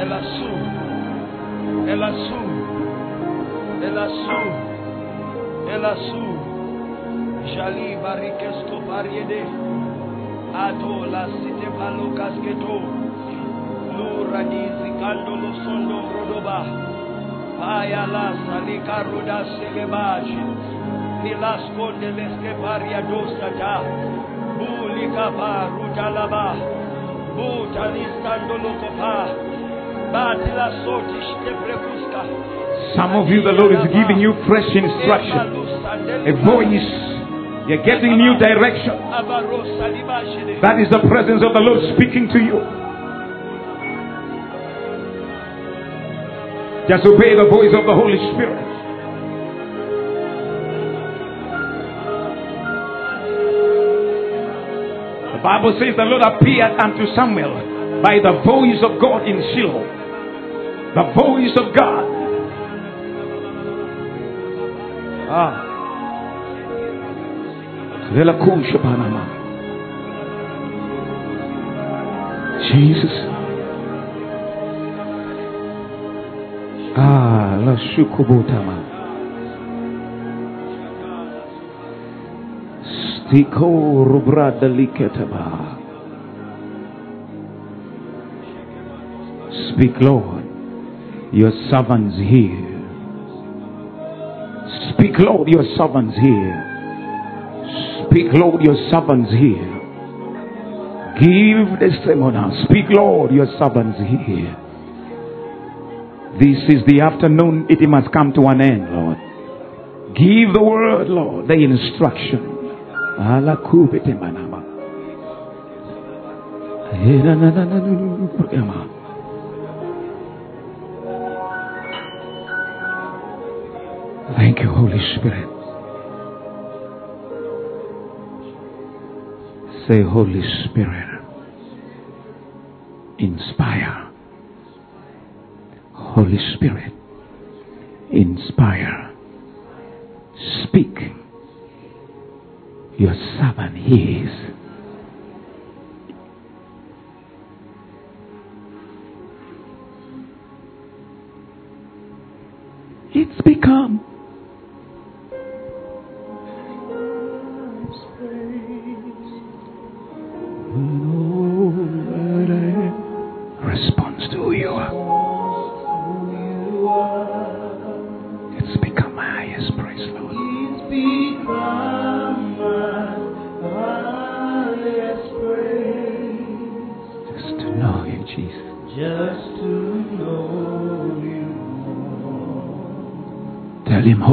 è lassù, è lassù, è lassù, è lassù. Jali barikesto pariede, ato la site palo casketo, lura di zikando lo sondo brodoba, paya la salika ruda selebaji, nilasconde leske paria dostata, bulika pa rutalaba, butalistando lokopa, batila soti shte prekuska. Some of you, the Lord is giving you fresh instruction, a voice. You're getting new direction. That is the presence of the Lord speaking to you. Just obey the voice of the Holy Spirit. The Bible says the Lord appeared unto Samuel by the voice of God in Shiloh. The voice of God. Ah. Jesus. Ah, la shukubotama. Stiko liketaba. Speak, Lord. Your servants here. Speak, Lord, your servants here. Speak, Lord, your servants here. Give the testimony. Speak, Lord, your servants here. This is the afternoon. It must come to an end, Lord. Give the word, Lord, the instruction. Ala Thank you, Holy Spirit. Say, Holy Spirit, inspire. Holy Spirit, inspire. Speak. Your servant hears.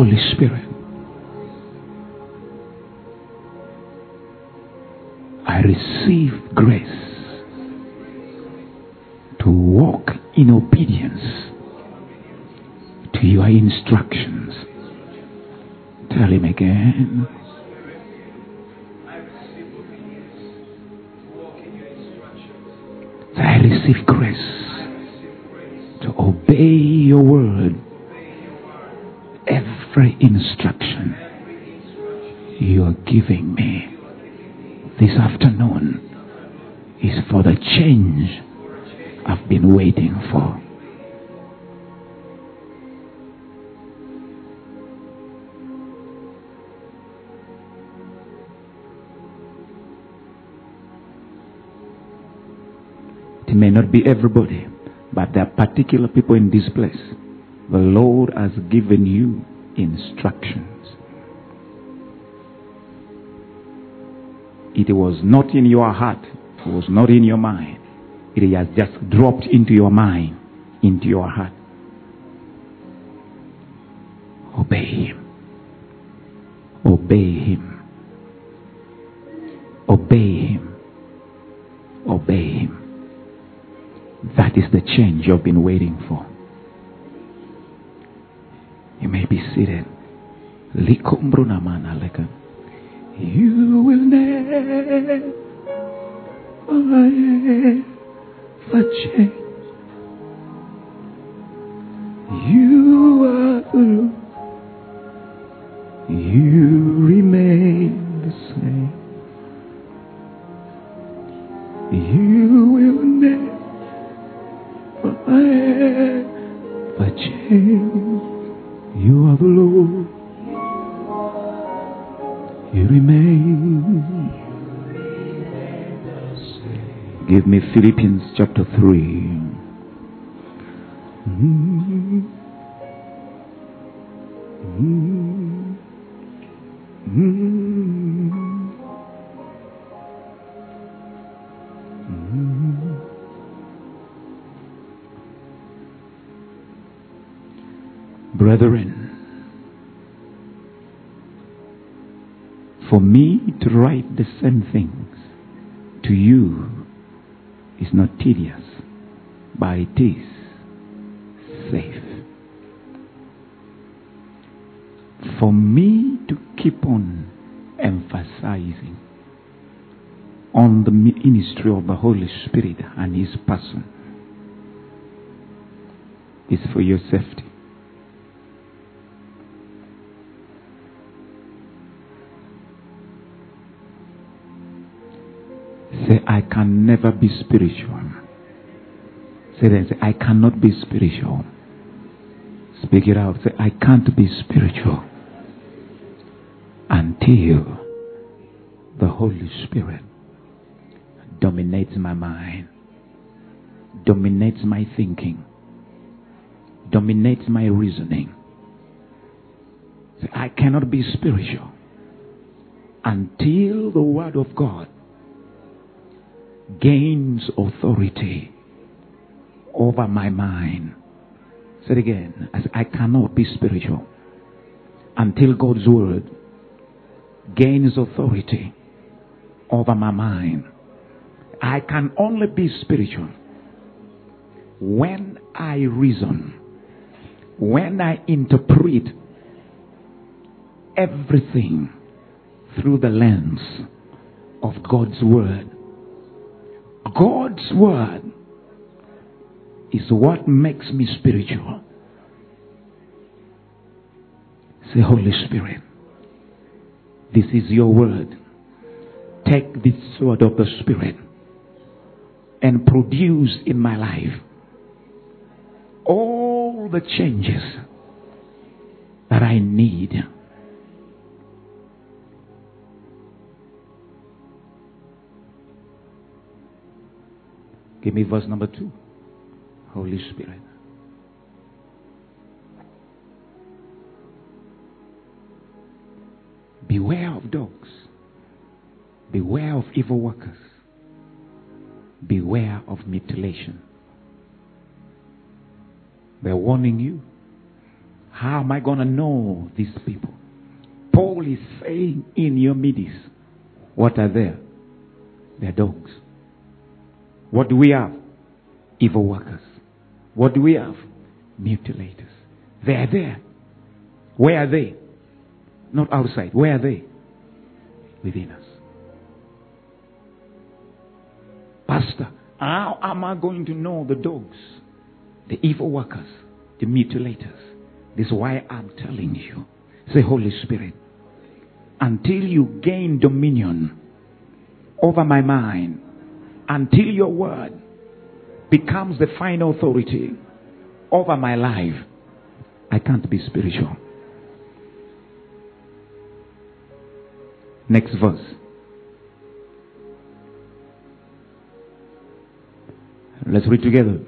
Holy Spirit, for. It may not be everybody, but there are particular people in this place. The Lord has given you instructions. It was not in your heart, it was not in your mind. It has just dropped into your mind, into your heart. Obey Him. Obey Him. Obey Him. Obey Him. That is the change you've been waiting for. You may be seated. You will never ever change. You are. You same things to you is not tedious, but it is safe. For me to keep on emphasizing on the ministry of the Holy Spirit and His person is for your safety. Can never be spiritual. Say that. Say, I cannot be spiritual. Speak it out. Say, I can't be spiritual until the Holy Spirit dominates my mind, dominates my thinking, dominates my reasoning. Say, I cannot be spiritual until the Word of God gains authority over my mind. Say it again. As I cannot be spiritual until God's word gains authority over my mind. I can only be spiritual when I reason, when I interpret everything through the lens of God's word. God's word is what makes me spiritual. Say, Holy Spirit, this is your word. Take this sword of the Spirit and produce in my life all the changes that I need. Give me verse number two. Holy Spirit. Beware of dogs. Beware of evil workers. Beware of mutilation. They're warning you. How am I going to know these people? Paul is saying in your midst, what are they? They're dogs. What do we have? Evil workers. What do we have? Mutilators. They are there. Where are they? Not outside. Where are they? Within us. Pastor, how am I going to know the dogs, the evil workers, the mutilators? This is why I'm telling you. Say, Holy Spirit, until you gain dominion over my mind, until your word becomes the final authority over my life, I can't be spiritual. Next verse. Let's read together.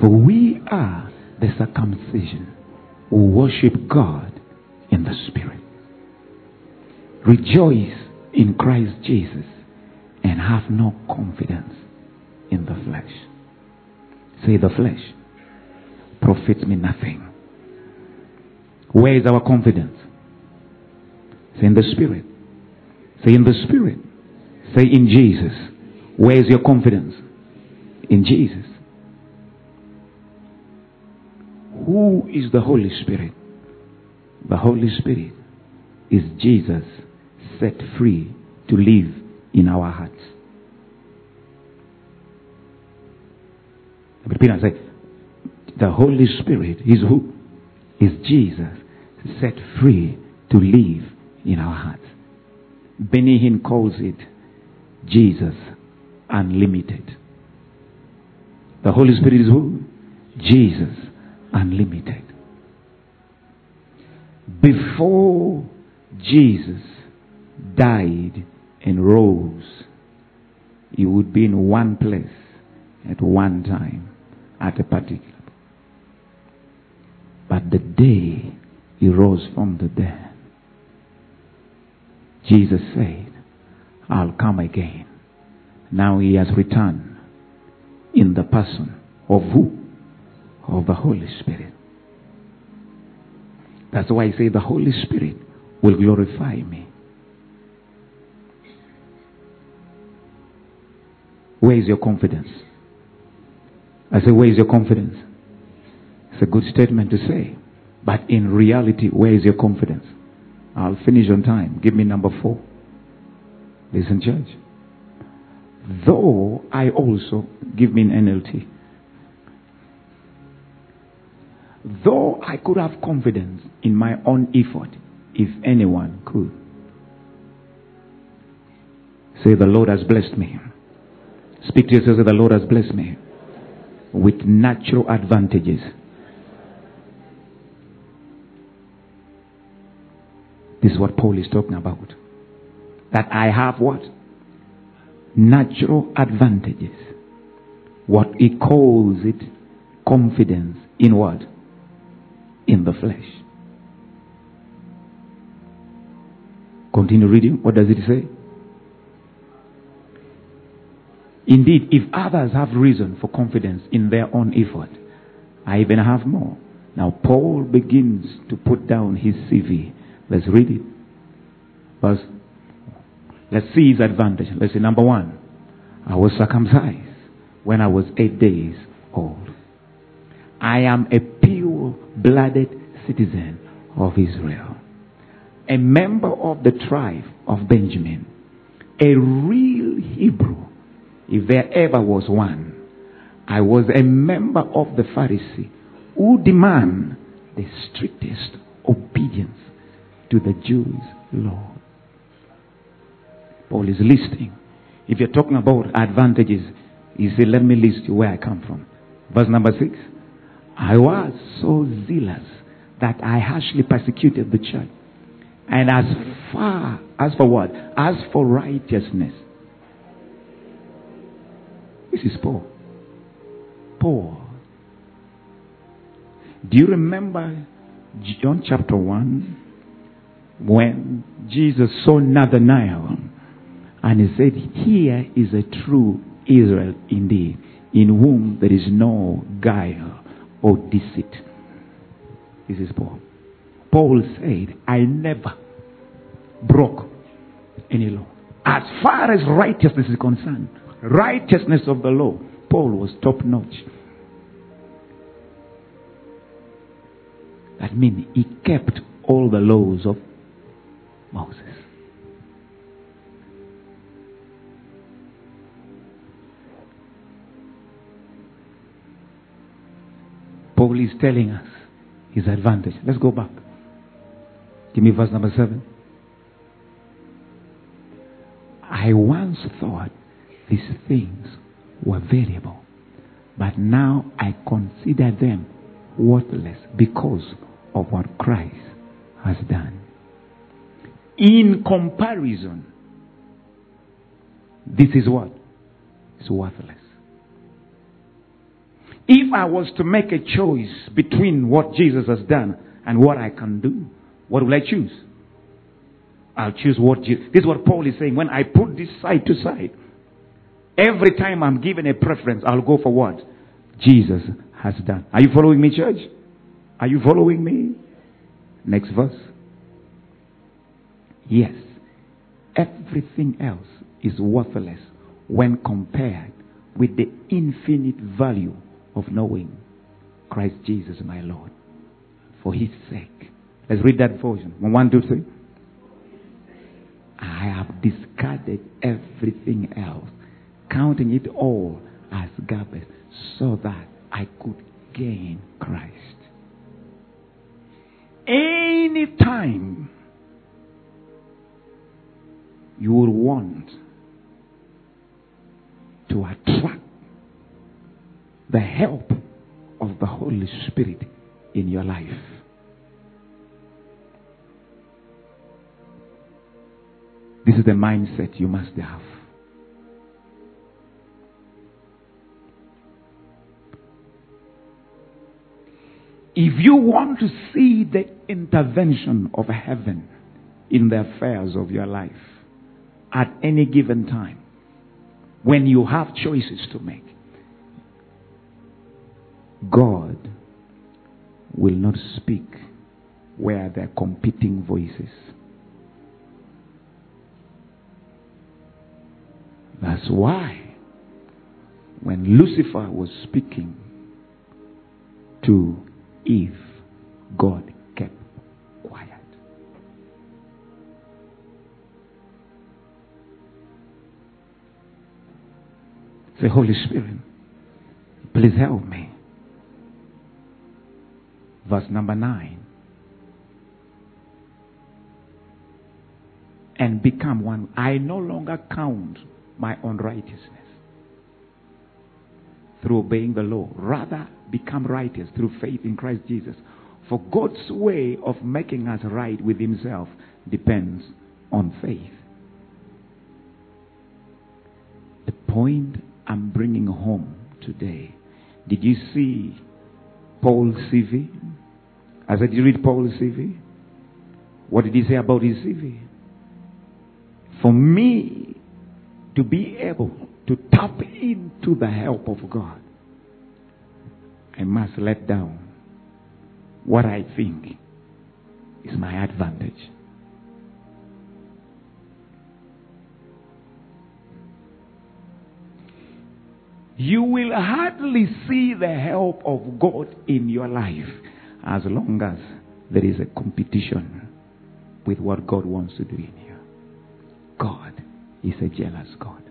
For we are the circumcision who worship God in the Spirit. Rejoice in Christ Jesus and have no confidence in the flesh. Say the flesh profits me nothing. Where is our confidence? Say in the Spirit. Say in the Spirit. Say in Jesus. Where is your confidence? In Jesus. Who is the Holy Spirit? The Holy Spirit is Jesus set free to live in our hearts. But and say, the Holy Spirit is who? Is Jesus set free to live in our hearts. Benny Hinn calls it Jesus unlimited. The Holy Spirit is who? Jesus Unlimited. Before Jesus died and rose, he would be in one place at one time at a particular. But the day he rose from the dead, Jesus said, I'll come again. Now he has returned in the person of who? Of the Holy Spirit. That's why I say the Holy Spirit will glorify me. Where is your confidence? I say, Where is your confidence? It's a good statement to say. But in reality, where is your confidence? I'll finish on time. Give me number four. Listen, church. Though I also, give me an NLT. Though I could have confidence in my own effort, if anyone could. Say, The Lord has blessed me. Speak to yourself, say, The Lord has blessed me with natural advantages. This is what Paul is talking about. That I have what? Natural advantages. What he calls it confidence in what? In the flesh. Continue reading. What does it say? Indeed, if others have reason for confidence in their own effort, I even have more. Now, Paul begins to put down his CV. Let's read it. Let's see his advantage. Let's see, number one, I was circumcised when I was eight days old. I am a pure blooded citizen of Israel, a member of the tribe of Benjamin, a real Hebrew if there ever was one. I was a member of the Pharisee who demand the strictest obedience to the Jews' law. Paul is listing. If you're talking about advantages, he said, let me list you where I come from. Verse number six. I was so zealous that I harshly persecuted the church. And as far as for what? As for righteousness, this is Paul. Paul. Do you remember John chapter 1 when Jesus saw Nathanael and he said, Here is a true Israel indeed, in whom there is no guile or deceit. This is Paul. Paul said, I never broke any law. As far as righteousness is concerned, righteousness of the law, Paul was top notch. That means he kept all the laws of Moses. Paul is telling us his advantage. Let's go back. Give me verse number seven. I once thought these things were valuable, but now I consider them worthless because of what Christ has done. In comparison, this is what? It's worthless. If I was to make a choice between what Jesus has done and what I can do, what will I choose? I'll choose what Jesus. This is what Paul is saying. When I put this side to side, every time I'm given a preference, I'll go for what Jesus has done. Are you following me, church? Are you following me? Next verse. Yes, everything else is worthless when compared with the infinite value of knowing Christ Jesus, my Lord, for his sake. Let's read that version. One, two, three. I have discarded everything else, counting it all as garbage, so that I could gain Christ. Any time you will want to attract the help of the the Holy Spirit in your life. This is the mindset you must have. If you want to see the intervention of heaven in the affairs of your life at any given time, when you have choices to make, God will not speak where there are competing voices. That's why when Lucifer was speaking to Eve, God kept quiet. Say, Holy Spirit, please help me. Verse number 9. And become one. I no longer count my unrighteousness through obeying the law. Rather, become righteous through faith in Christ Jesus. For God's way of making us right with Himself depends on faith. The point I'm bringing home today did you see Paul's CV? I said, Did you read Paul's CV? What did he say about his CV? For me to be able to tap into the help of God, I must let down what I think is my advantage. You will hardly see the help of God in your life as long as there is a competition with what God wants to do in you. God is a jealous God.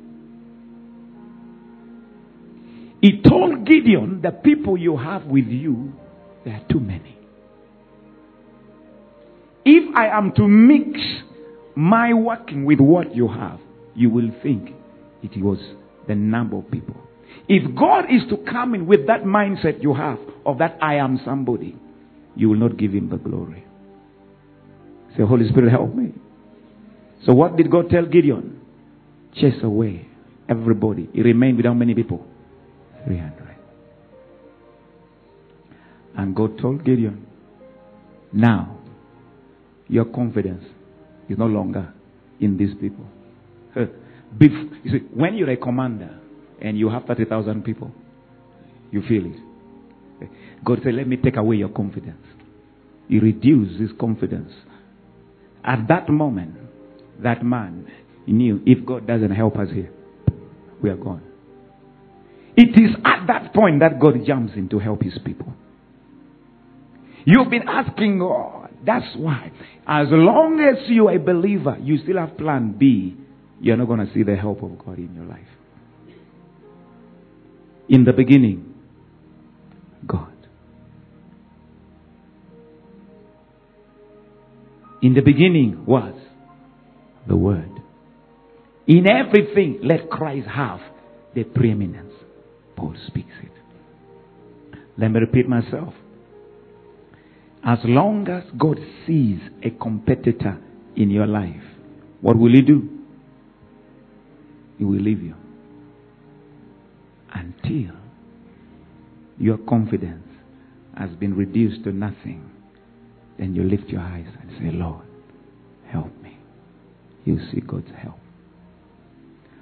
He told Gideon, The people you have with you, there are too many. If I am to mix my working with what you have, you will think it was the number of people. If God is to come in with that mindset you have of that I am somebody, you will not give him the glory. Say, Holy Spirit, help me. So, what did God tell Gideon? Chase away everybody. He remained without many people 300. And God told Gideon, now your confidence is no longer in these people. You see, when you're a commander and you have 30,000 people, you feel it. God said, Let me take away your confidence. He reduced his confidence. At that moment, that man knew if God doesn't help us here, we are gone. It is at that point that God jumps in to help his people. You've been asking God. That's why. As long as you are a believer, you still have plan B. You're not going to see the help of God in your life. In the beginning, God. In the beginning was the Word. In everything, let Christ have the preeminence. Paul speaks it. Let me repeat myself. As long as God sees a competitor in your life, what will He do? He will leave you until your confidence has been reduced to nothing. Then you lift your eyes and say, Lord, help me. You see God's help.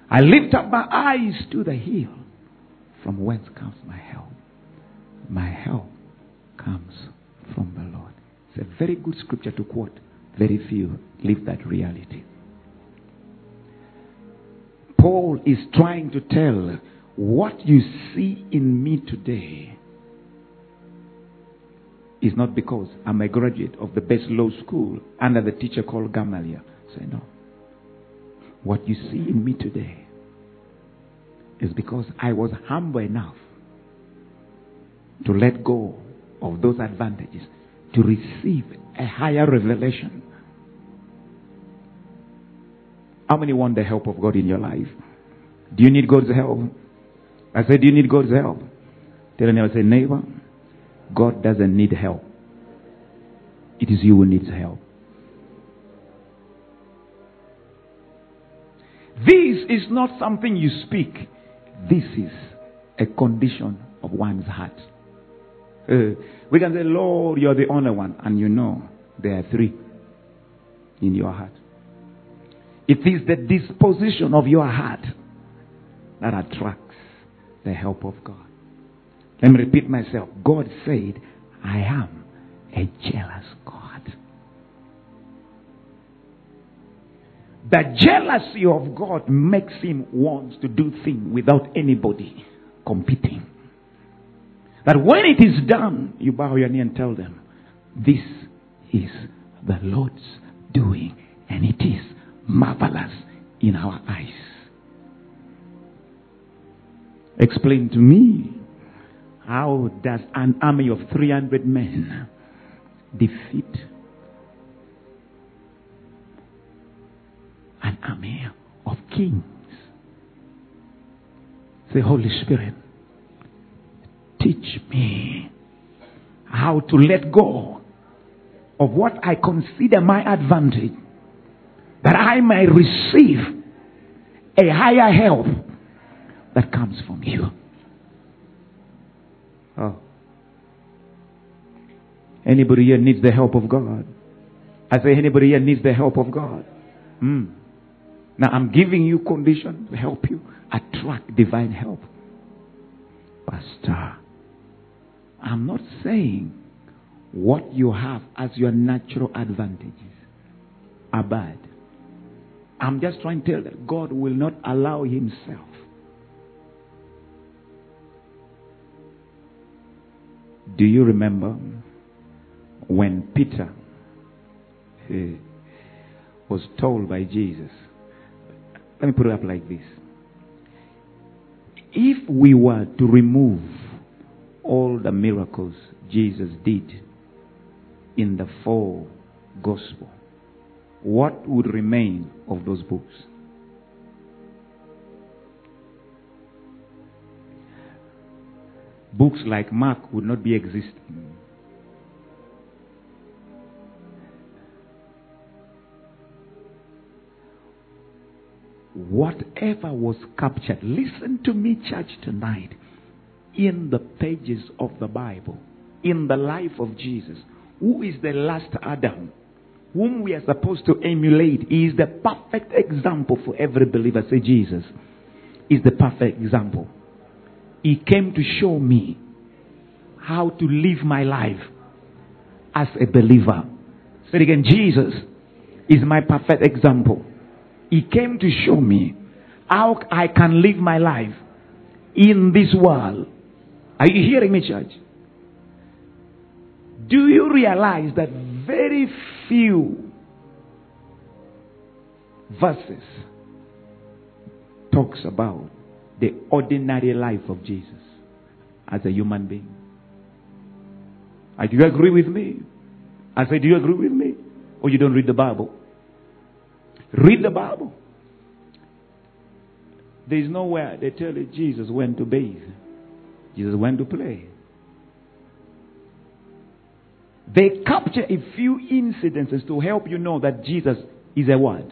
I lift up my eyes to the hill. From whence comes my help? My help comes from the Lord. It's a very good scripture to quote. Very few live that reality. Paul is trying to tell what you see in me today is not because I'm a graduate of the best law school under the teacher called Gamaliel. Say no. What you see in me today is because I was humble enough to let go of those advantages to receive a higher revelation. How many want the help of God in your life? Do you need God's help? I said, Do you need God's help? Tell your neighbor, say, neighbor, God doesn't need help. It is you who needs help. This is not something you speak. This is a condition of one's heart. Uh, we can say, Lord, you're the only one. And you know there are three in your heart. It is the disposition of your heart that attracts the help of God. Let me repeat myself. God said, I am a jealous The jealousy of God makes him want to do things without anybody competing. That when it is done, you bow your knee and tell them, This is the Lord's doing, and it is marvelous in our eyes. Explain to me how does an army of 300 men defeat army of kings? Say, Holy Spirit, teach me how to let go of what I consider my advantage, that I may receive a higher help that comes from you. Oh. Anybody here needs the help of God? I say, anybody here needs the help of God? Mm. Now I'm giving you conditions to help you attract divine help. Pastor, I'm not saying what you have as your natural advantages are bad. I'm just trying to tell that God will not allow Himself Do you remember when Peter uh, was told by Jesus? Let me put it up like this. If we were to remove all the miracles Jesus did in the four gospel, what would remain of those books? books like Mark would not be existing. Whatever was captured, listen to me, church, tonight, in the pages of the Bible, in the life of Jesus, who is the last Adam, whom we are supposed to emulate, he is the perfect example for every believer. Say, Jesus is the perfect example. He came to show me how to live my life as a believer. Say again, Jesus is my perfect example. He came to show me how I can live my life in this world. Are you hearing me, church? Do you realize that very few verses talks about the ordinary life of Jesus as a human being. Do you agree with me? I say, do you agree with me? Or you don't read the Bible? Read the Bible. There is nowhere they tell you Jesus went to bathe. Jesus went to play. They capture a few incidences to help you know that Jesus is a what?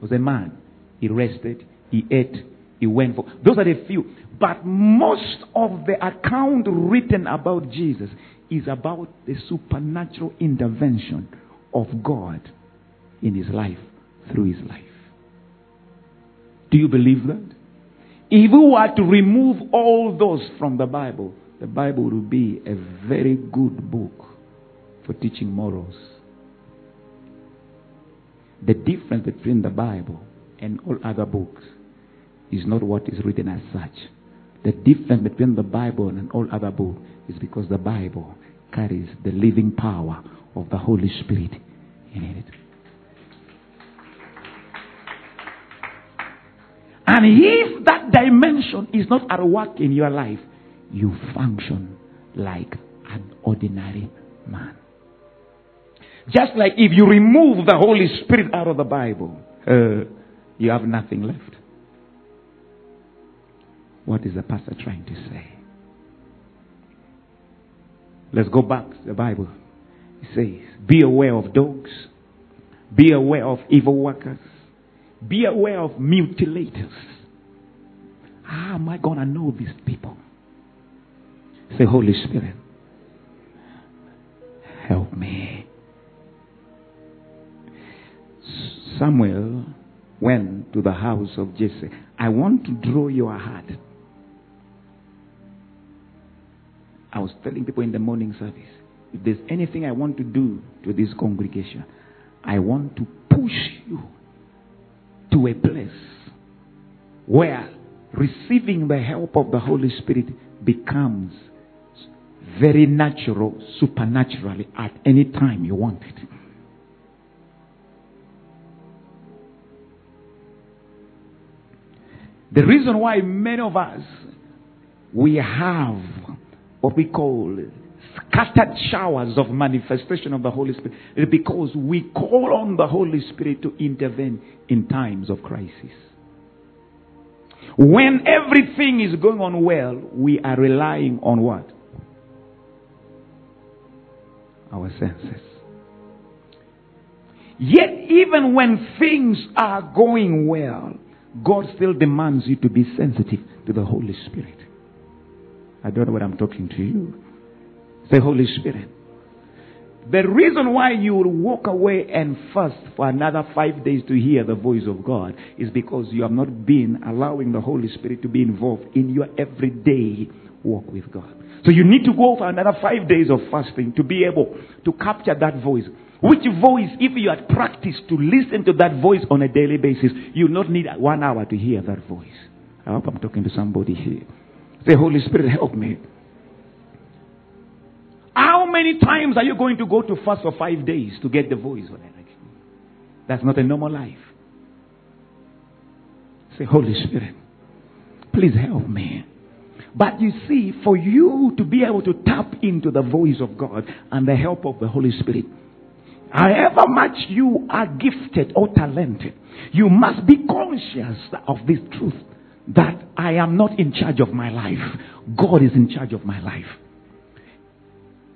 Was a man. He rested, he ate, he went for. Those are the few. But most of the account written about Jesus is about the supernatural intervention of God in his life, through his life. Do you believe that? If we were to remove all those from the Bible, the Bible would be a very good book for teaching morals. The difference between the Bible and all other books is not what is written as such. The difference between the Bible and all other books is because the Bible carries the living power of the Holy Spirit in it. And if that dimension is not at work in your life, you function like an ordinary man. Just like if you remove the Holy Spirit out of the Bible, uh, you have nothing left. What is the pastor trying to say? Let's go back to the Bible. It says, Be aware of dogs, be aware of evil workers, be aware of mutilators. How am I going to know these people? Say, Holy Spirit, help me. Samuel went to the house of Jesse. I want to draw your heart. I was telling people in the morning service if there's anything I want to do to this congregation, I want to push you to a place where receiving the help of the Holy Spirit becomes very natural, supernaturally, at any time you want it. The reason why many of us we have what we call scattered showers of manifestation of the Holy Spirit because we call on the Holy Spirit to intervene in times of crisis. When everything is going on well, we are relying on what? Our senses. Yet, even when things are going well, God still demands you to be sensitive to the Holy Spirit. I don't know what I'm talking to you. Say, Holy Spirit. The reason why you will walk away and fast for another five days to hear the voice of God is because you have not been allowing the Holy Spirit to be involved in your everyday walk with God. So you need to go for another five days of fasting to be able to capture that voice. Which voice, if you had practiced to listen to that voice on a daily basis, you not need one hour to hear that voice. I hope I'm talking to somebody here. Say, Holy Spirit, help me. Many times are you going to go to fast for five days to get the voice on it? That's not a normal life. Say, Holy Spirit, please help me. But you see, for you to be able to tap into the voice of God and the help of the Holy Spirit, however much you are gifted or talented, you must be conscious of this truth that I am not in charge of my life. God is in charge of my life.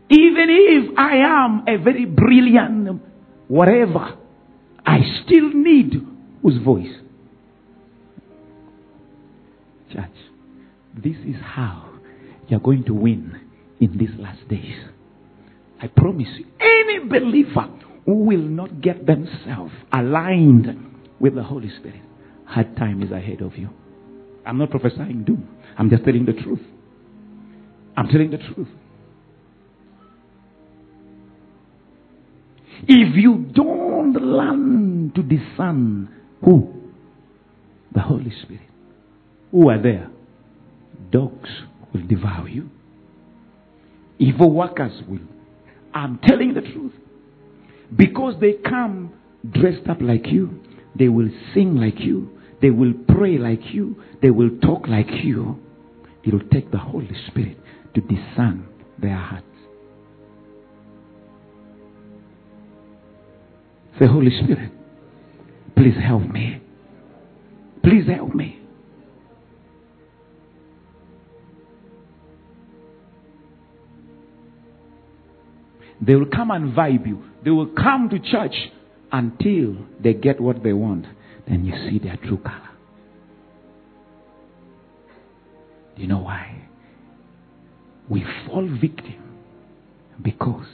Even if I am a very brilliant whatever, I still need whose voice? Church, this is how you're going to win in these last days. I promise you, any believer who will not get themselves aligned with the Holy Spirit, hard time is ahead of you. I'm not prophesying doom. I'm just telling the truth. I'm telling the truth. If you don't learn to discern who? The Holy Spirit. Who are there? Dogs will devour you. Evil workers will. I'm telling the truth. Because they come dressed up like you, they will sing like you, they will pray like you, they will talk like you. It will take the Holy Spirit to discern their hearts. Say, Holy Spirit, please help me. Please help me. They will come and vibe you. They will come to church until they get what they want. Then you see their true color. Do you know why? We fall victim because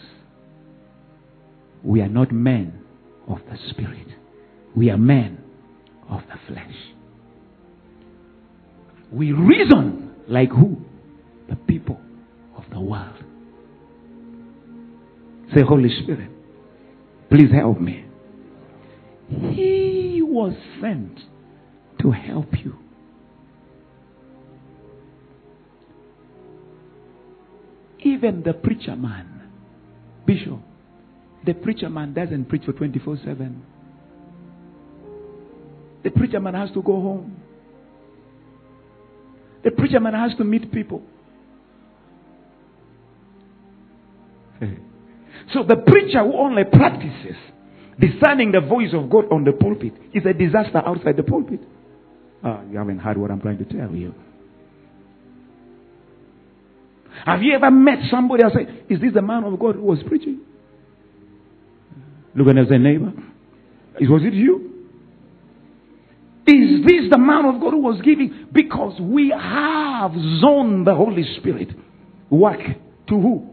we are not men of the spirit. We are men of the flesh. We reason like who? The people of the world. Say, Holy Spirit, please help me. He was sent to help you. Even the preacher man, Bishop, the preacher man doesn't preach for 24 7. The preacher man has to go home. The preacher man has to meet people. So the preacher who only practices discerning the voice of God on the pulpit is a disaster outside the pulpit. Ah, you haven't heard what I'm trying to tell you. Have you ever met somebody and say, Is this the man of God who was preaching? Look at his neighbor. Was it you? Is this the man of God who was giving? Because we have zoned the Holy Spirit. Work to who?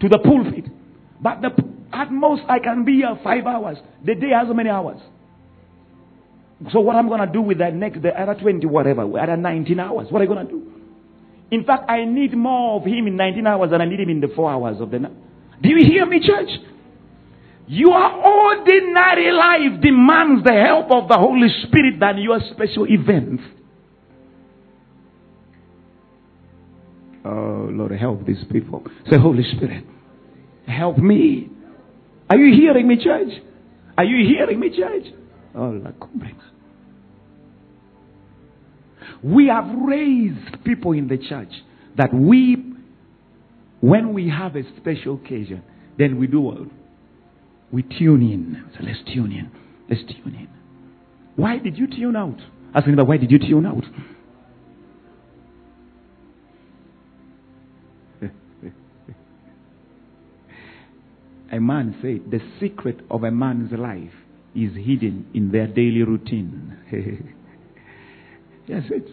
To the pulpit. But the, at most I can be here five hours. The day has many hours? So what I'm going to do with that next, the other 20, whatever, other 19 hours, what are you going to do? In fact, I need more of him in 19 hours than I need him in the four hours of the night. Do you hear me, church? Your ordinary life demands the help of the Holy Spirit than your special events. Oh, Lord, help these people. Say, Holy Spirit, help me. Are you hearing me, church? Are you hearing me, church? Oh, la We have raised people in the church that we, when we have a special occasion, then we do what? We tune in. So let's tune in. Let's tune in. Why did you tune out? Ask me, why did you tune out? a man said, the secret of a man's life is hidden in their daily routine. Yes, it.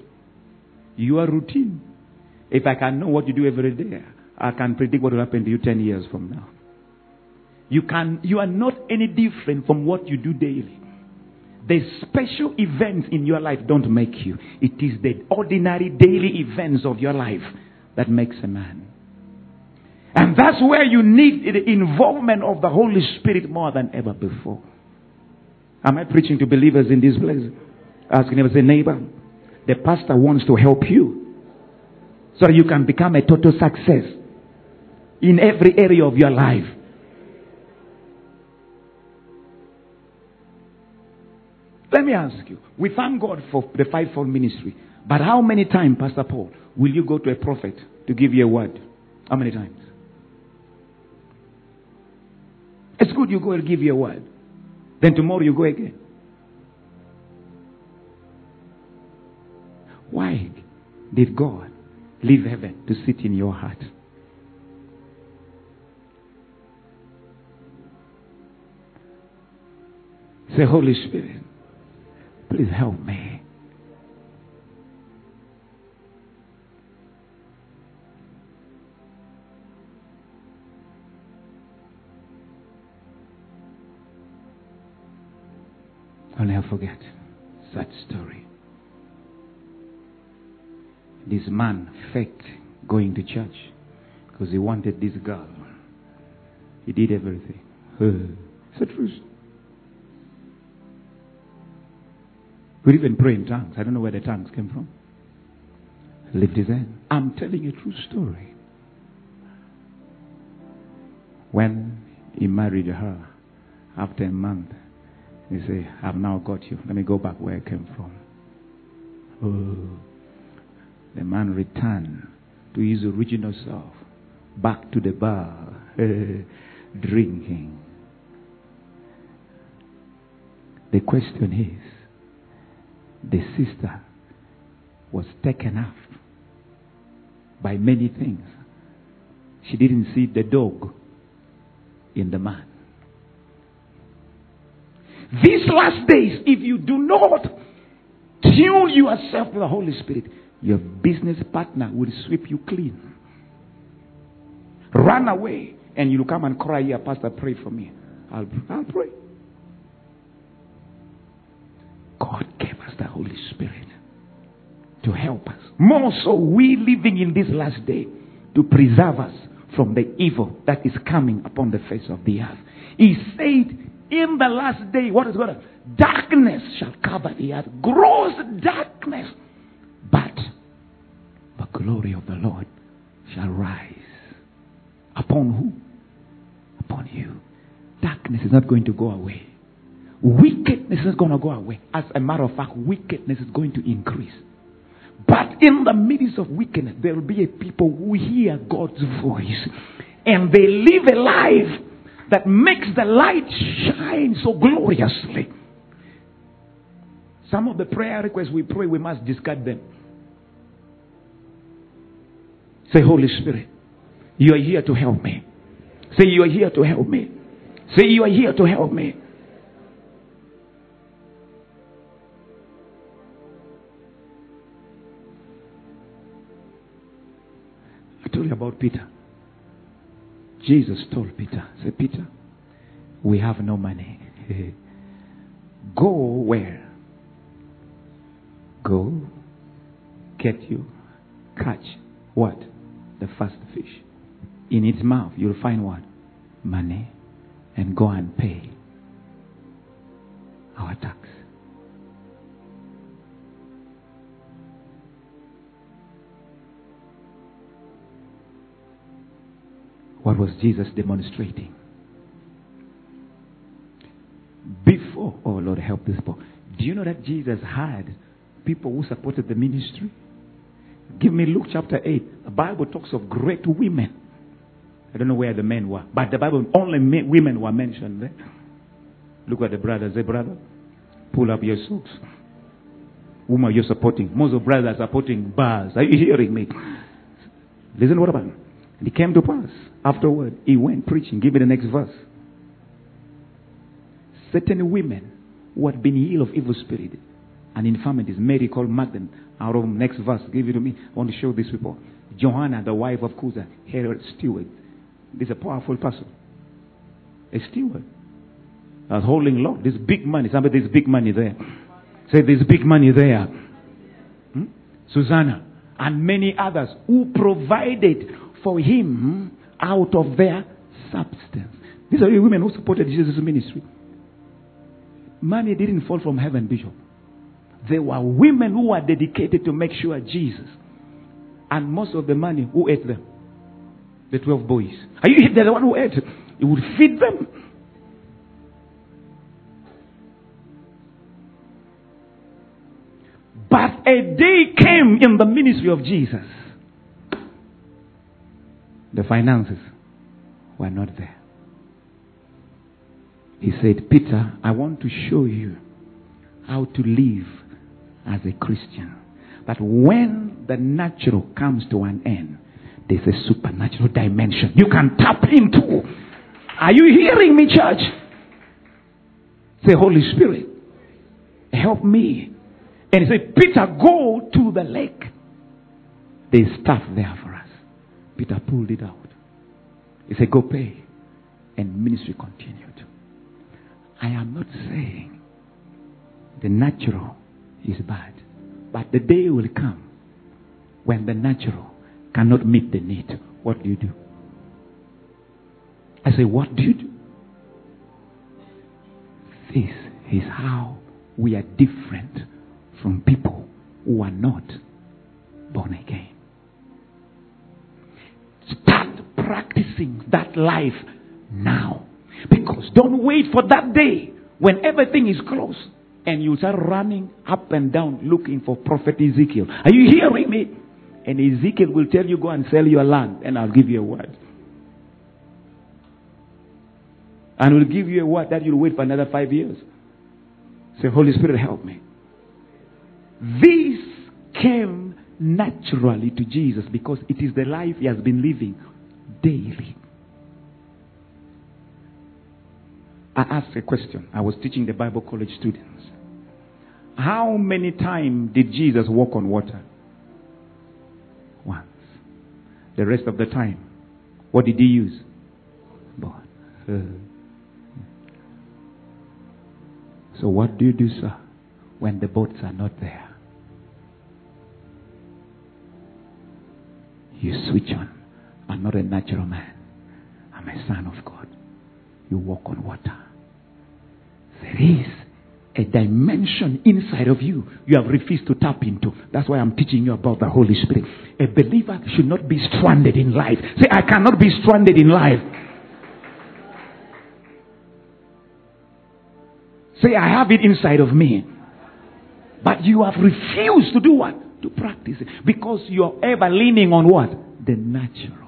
Your routine. If I can know what you do every day, I can predict what will happen to you 10 years from now. You can, you are not any different from what you do daily. The special events in your life don't make you. It is the ordinary daily events of your life that makes a man. And that's where you need the involvement of the Holy Spirit more than ever before. Am I preaching to believers in this place? Asking neighbor, say, neighbor, the pastor wants to help you so that you can become a total success in every area of your life. Let me ask you. We thank God for the fivefold ministry. But how many times, Pastor Paul, will you go to a prophet to give you a word? How many times? It's good you go and give you a word. Then tomorrow you go again. Why did God leave heaven to sit in your heart? Say, Holy Spirit, please help me. I'll never forget that story. This man faked going to church because he wanted this girl. He did everything. It's the truth. We even pray in tongues. I don't know where the tongues came from. Lift his hand. I'm telling a true story. When he married her, after a month, he said, I've now got you. Let me go back where I came from. Oh. The man returned to his original self, back to the bar, drinking. The question is the sister was taken off by many things. She didn't see the dog in the man. These last days, if you do not tune yourself to the Holy Spirit, your business partner will sweep you clean. Run away and you'll come and cry here, Pastor, pray for me. I'll, I'll pray. More so, we living in this last day to preserve us from the evil that is coming upon the face of the earth. He said, in the last day, what is going to darkness shall cover the earth, gross darkness. But the glory of the Lord shall rise. Upon who? Upon you. Darkness is not going to go away. Wickedness is going to go away. As a matter of fact, wickedness is going to increase. But in the midst of wickedness, there will be a people who hear God's voice and they live a life that makes the light shine so gloriously. Some of the prayer requests we pray, we must discard them. Say, Holy Spirit, you are here to help me. Say, you are here to help me. Say, you are here to help me. Told you about Peter. Jesus told Peter, say, Peter, we have no money. Go where? Go get you, catch what? The first fish. In its mouth, you'll find what? Money. And go and pay our tax. What was Jesus demonstrating? Before, oh Lord, help this boy. Do you know that Jesus had people who supported the ministry? Give me Luke chapter 8. The Bible talks of great women. I don't know where the men were, but the Bible only men, women were mentioned there. Look at the brothers. Say, brother, pull up your socks. Whom are you supporting? Most of brothers are supporting bars. Are you hearing me? Listen what about? And it came to pass. Afterward, he went preaching. Give me the next verse. Certain women who had been healed of evil spirit and infirmities, Mary called Magdalene, out of next verse, give it to me. I want to show these people. Johanna, the wife of Cusa, Herod steward. This is a powerful person. A steward. I was holding Lord. This big money. Somebody, there's big money there. Say, this big money there. Hmm? Susanna and many others who provided for him out of their substance. These are the women who supported Jesus' ministry. Money didn't fall from heaven, Bishop. There were women who were dedicated to make sure Jesus. And most of the money, who ate them? The 12 boys. Are you the one who ate? He would feed them. But a day came in the ministry of Jesus. The finances were not there. He said, Peter, I want to show you how to live as a Christian. That when the natural comes to an end, there's a supernatural dimension you can tap into. Are you hearing me, church? Say, Holy Spirit, help me. And he said, Peter, go to the lake. There's stuff there for. Peter pulled it out. He said, Go pay. And ministry continued. I am not saying the natural is bad. But the day will come when the natural cannot meet the need. What do you do? I say, What do you do? This is how we are different from people who are not born again. Practicing that life now. Because don't wait for that day when everything is closed and you start running up and down looking for prophet Ezekiel. Are you hearing me? And Ezekiel will tell you, go and sell your land, and I'll give you a word. And will give you a word that you'll wait for another five years. Say, Holy Spirit, help me. This came naturally to Jesus because it is the life he has been living daily. I asked a question. I was teaching the Bible college students. How many times did Jesus walk on water? Once. The rest of the time, what did he use? Boat. So, what do you do, sir, when the boats are not there? You switch on. I'm not a natural man, I'm a son of God. You walk on water. There is a dimension inside of you you have refused to tap into. That's why I'm teaching you about the Holy Spirit. A believer should not be stranded in life. Say, I cannot be stranded in life. Say, I have it inside of me. But you have refused to do what? To practice it. Because you're ever leaning on what? The natural.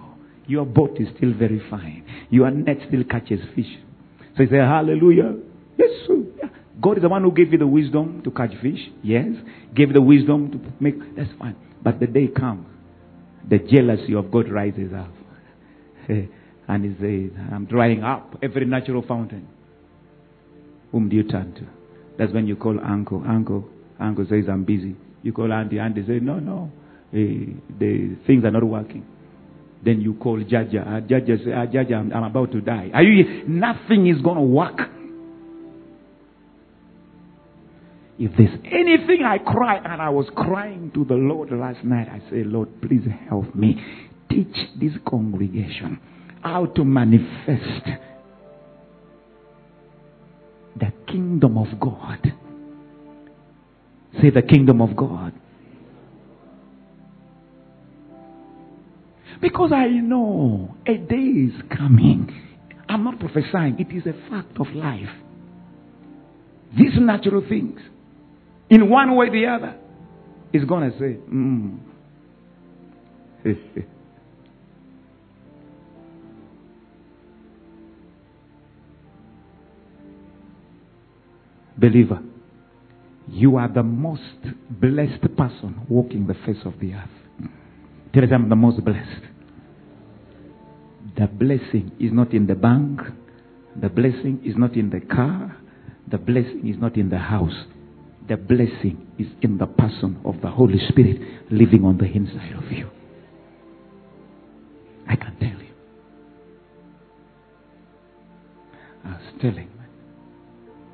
Your boat is still very fine. Your net still catches fish. So you say, Hallelujah. Yes. Yeah. God is the one who gave you the wisdom to catch fish. Yes. Gave the wisdom to make. That's fine. But the day comes the jealousy of God rises up. and he says, I'm drying up every natural fountain. Whom do you turn to? That's when you call uncle. Uncle, uncle says, I'm busy. You call auntie, auntie says, no, no, eh, the things are not working. Then you call Jaja. Uh, Jaja says, ah, Jaja, I'm, I'm about to die. Are you? Nothing is going to work. If there's anything I cry, and I was crying to the Lord last night, I say, Lord, please help me. Teach this congregation how to manifest the kingdom of God. Say the kingdom of God. Because I know a day is coming. I'm not prophesying, it is a fact of life. These natural things, in one way or the other, is going to say, mm. Believer, you are the most blessed person walking the face of the earth. Tell them I'm the most blessed. The blessing is not in the bank. The blessing is not in the car. The blessing is not in the house. The blessing is in the person of the Holy Spirit living on the inside of you. I can tell you. I was telling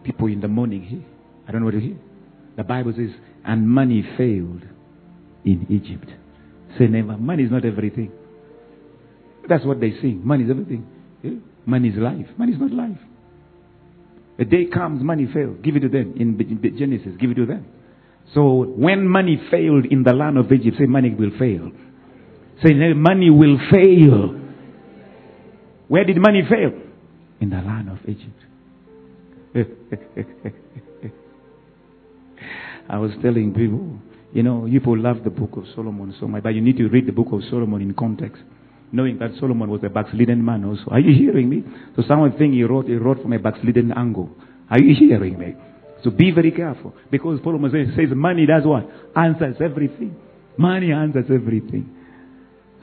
people in the morning here. I don't know what to hear. The Bible says, and money failed in Egypt. Say never. Money is not everything. That's what they sing. Money is everything. Money is life. Money is not life. A day comes, money fails. Give it to them. In Genesis, give it to them. So when money failed in the land of Egypt, say money will fail. Say money will fail. Where did money fail? In the land of Egypt. I was telling people, you know, people love the book of Solomon so much, but you need to read the book of Solomon in context, knowing that Solomon was a backslidden man also. Are you hearing me? So someone think he wrote, he wrote from a backslidden angle. Are you hearing me? So be very careful. Because Solomon says, money does what? Answers everything. Money answers everything.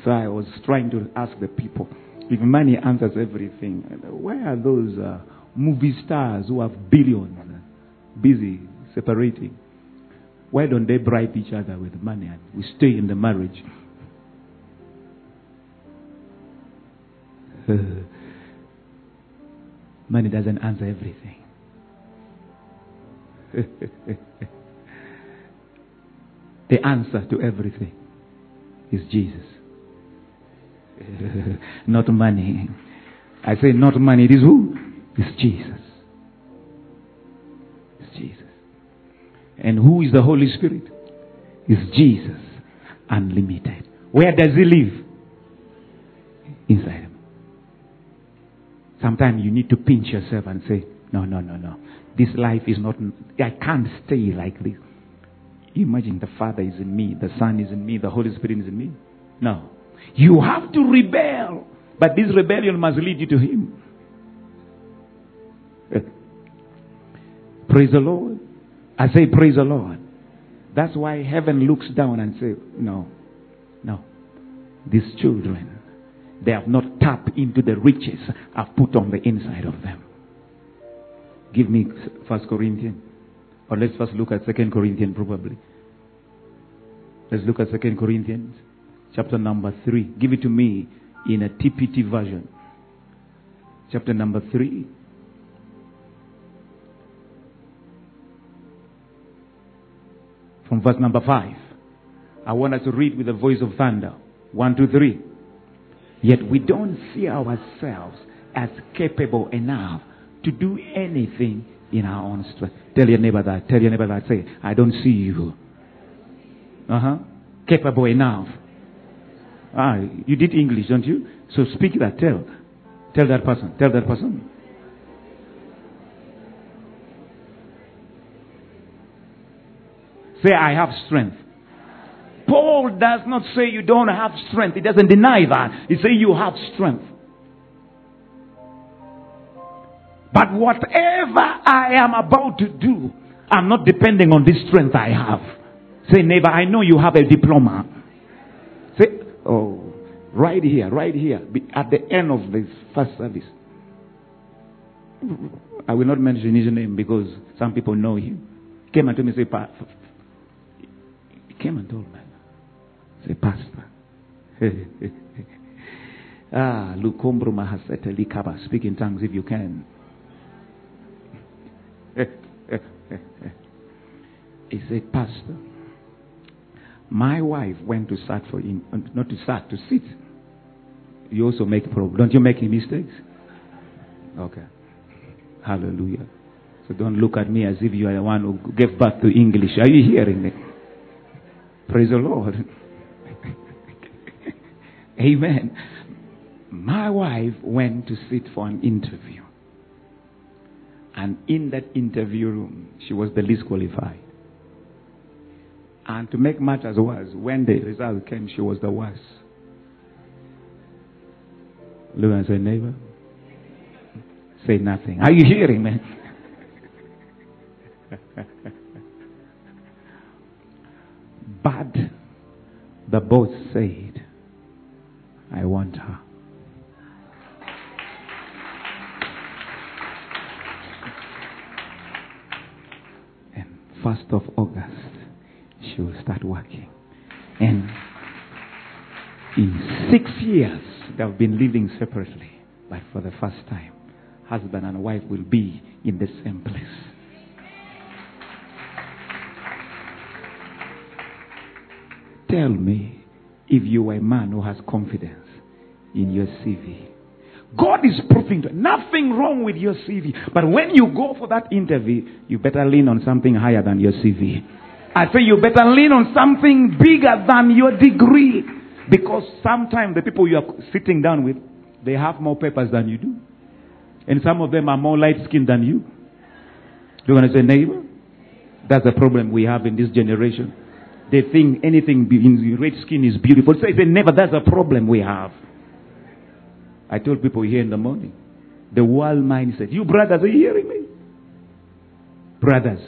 So I was trying to ask the people, if money answers everything, where are those uh, movie stars who have billions busy separating? Why don't they bribe each other with money and we stay in the marriage? money doesn't answer everything. the answer to everything is Jesus. not money. I say not money. It is who? It's Jesus. It's Jesus. And who is the Holy Spirit? It's Jesus. Unlimited. Where does he live? Inside. Sometimes you need to pinch yourself and say, no, no, no, no. This life is not, I can't stay like this. Imagine the Father is in me, the Son is in me, the Holy Spirit is in me. No. You have to rebel. But this rebellion must lead you to Him. Praise the Lord. I say, Praise the Lord. That's why heaven looks down and says, No, no. These children, they have not tapped into the riches I've put on the inside of them. Give me First Corinthians. Or let's first look at Second Corinthians probably. Let's look at Second Corinthians, chapter number three. Give it to me in a TPT version. Chapter number three. From verse number five. I want us to read with the voice of thunder. One, two, three. Yet we don't see ourselves as capable enough to do anything in our own strength. Tell your neighbor that. Tell your neighbor that. Say, I don't see you. Uh huh. Capable enough. Ah, you did English, don't you? So speak that. Tell. Tell that person. Tell that person. Say, I have strength. Paul does not say you don't have strength. He doesn't deny that. He says you have strength. But whatever I am about to do, I'm not depending on this strength I have. Say, neighbor, I know you have a diploma. Say, Oh, right here, right here, at the end of this first service. I will not mention his name because some people know him. Came and told me, say, came and told me, say, Pastor. ah, lukombro mahasete likaba. Speak in tongues if you can. he said, Pastor, my wife went to start for him, uh, not to start, to sit. You also make problems. Don't you make mistakes? Okay. Hallelujah. So don't look at me as if you are the one who gave birth to English. Are you hearing me? Praise the Lord. Amen. My wife went to sit for an interview. And in that interview room, she was the least qualified. And to make matters worse, when the result came, she was the worst. Look and say, neighbor, say nothing. Are you hearing me? but the boss said, I want her. And first of August, she will start working. And in six years, they have been living separately. But for the first time, husband and wife will be in the same place. Tell me if you are a man who has confidence in your CV. God is proving to nothing wrong with your CV. But when you go for that interview, you better lean on something higher than your CV. I say you better lean on something bigger than your degree. Because sometimes the people you are sitting down with, they have more papers than you do. And some of them are more light skinned than you. Do you want to say neighbor? That's the problem we have in this generation. They think anything in red skin is beautiful. Say, they never. That's a problem we have. I told people here in the morning. The world mindset. You brothers are you hearing me? Brothers.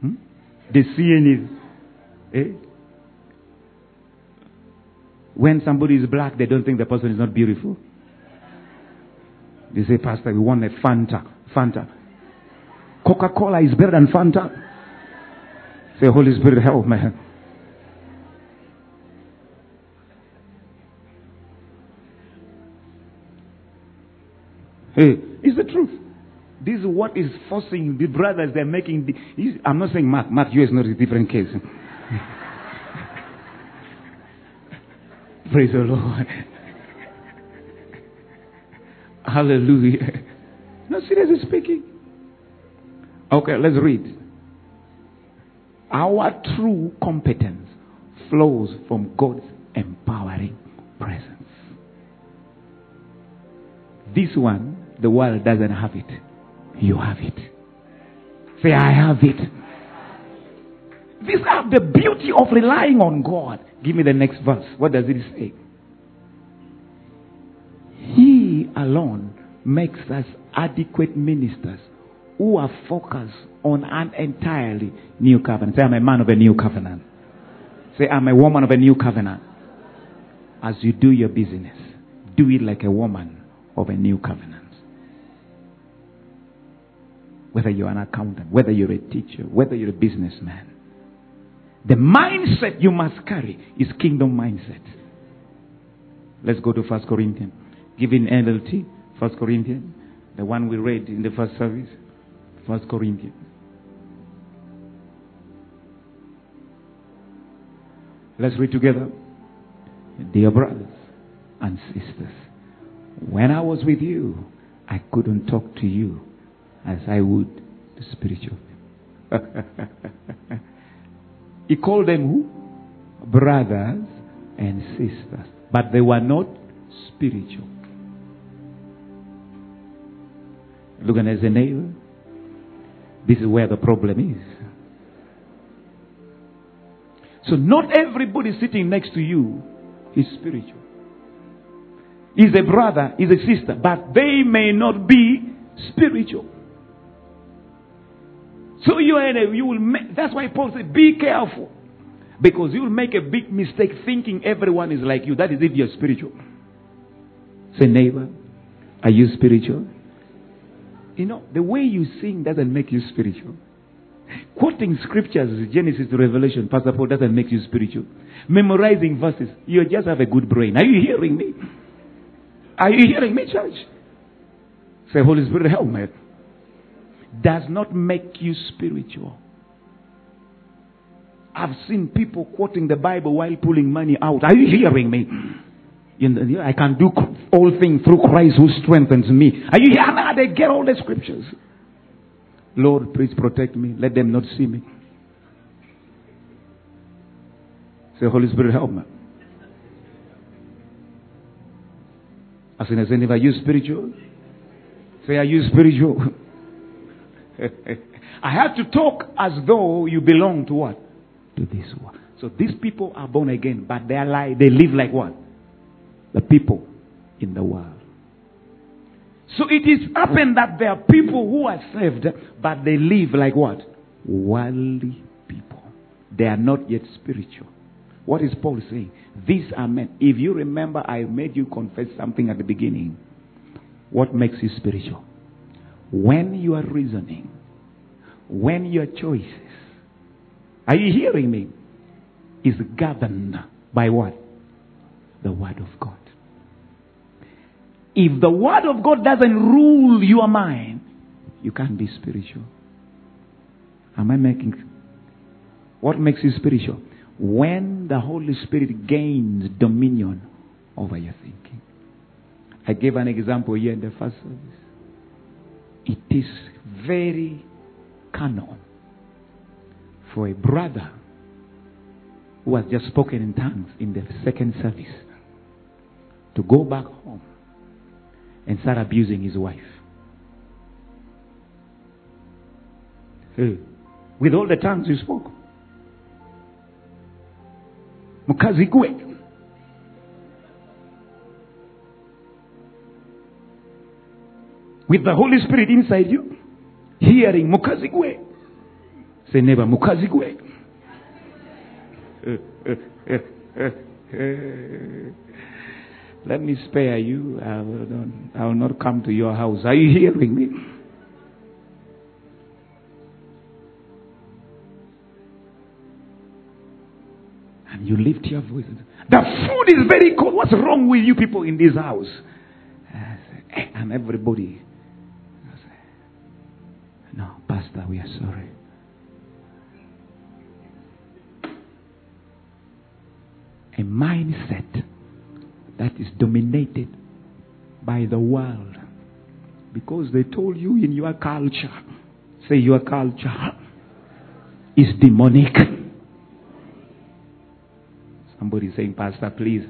Hmm? They see any. Eh? When somebody is black, they don't think the person is not beautiful. They say, Pastor, we want a Fanta. Fanta. Coca Cola is better than Fanta. Say, Holy Spirit, help me. Hey, it's the truth. This is what is forcing the brothers. They're making. The, I'm not saying Mark. Mark, you is not a different case. Praise the Lord. Hallelujah. No, seriously speaking. Okay, let's read. Our true competence flows from God's empowering presence. This one, the world doesn't have it. You have it. Say, I have it. These are the beauty of relying on God. Give me the next verse. What does it say? He alone makes us adequate ministers who are focused on an entirely new covenant. Say, I'm a man of a new covenant. Say, I'm a woman of a new covenant. As you do your business, do it like a woman of a new covenant. Whether you're an accountant, whether you're a teacher, whether you're a businessman. The mindset you must carry is kingdom mindset. Let's go to First Corinthians. Give in NLT, First Corinthians, the one we read in the first service. First Corinthians. Let's read together. Dear brothers and sisters, when I was with you, I couldn't talk to you as I would to spiritual. he called them who? Brothers and sisters. But they were not spiritual. Look at as a neighbor. This is where the problem is. So not everybody sitting next to you is spiritual. Is a brother, is a sister, but they may not be spiritual. So you are a, you will. ma- That's why Paul said, "Be careful." Because you'll make a big mistake thinking everyone is like you. That is if you're spiritual. Say, neighbor, are you spiritual? You know, the way you sing doesn't make you spiritual. Quoting scriptures, Genesis to Revelation, Pastor Paul, doesn't make you spiritual. Memorizing verses, you just have a good brain. Are you hearing me? Are you hearing me, church? Say, Holy Spirit, help me. Does not make you spiritual. I've seen people quoting the Bible while pulling money out. Are you hearing me? I can do all things through Christ who strengthens me. Are you hearing? Ah, they get all the scriptures. Lord, please protect me. Let them not see me. Say, Holy Spirit, help me. As in, as in, are you spiritual? Say, are you spiritual? I have to talk as though you belong to what? To this world. So these people are born again, but they are like, they live like what? The people in the world. So it is happened that there are people who are saved, but they live like what? Worldly people. They are not yet spiritual. What is Paul saying? These are men. If you remember, I made you confess something at the beginning. What makes you spiritual? When you are reasoning, when your choices, are you hearing me? Is governed by what? The Word of God. If the Word of God doesn't rule your mind, you can't be spiritual. Am I making what makes you spiritual? When the Holy Spirit gains dominion over your thinking. I gave an example here in the first service. It is very canon for a brother who has just spoken in tongues in the second service to go back home and start abusing his wife. Hey, with all the tongues you spoke. Mukazi gwe. With the Holy Spirit inside you, hearing mukazi gwe. Say neighbor, mukazi gwe. Eh, eh, eh, Let me spare you. I will, not, I will not come to your house. Are you hearing me? And you lift your voice. The food is very cold. What's wrong with you people in this house? And eh, everybody. No, Pastor, we are sorry. A mindset that is dominated by the world. Because they told you in your culture, say your culture is demonic. Somebody saying, Pastor, please.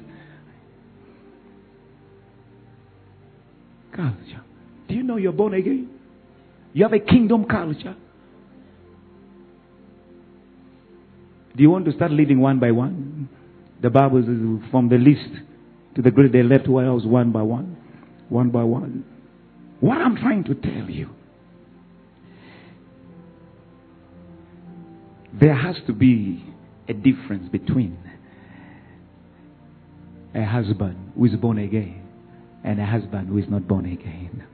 Culture. Do you know you're born again? You have a kingdom culture. Do you want to start living one by one? The Bible says from the least to the great they left house one by one. One by one. What I'm trying to tell you. There has to be a difference between a husband who is born again and a husband who is not born again.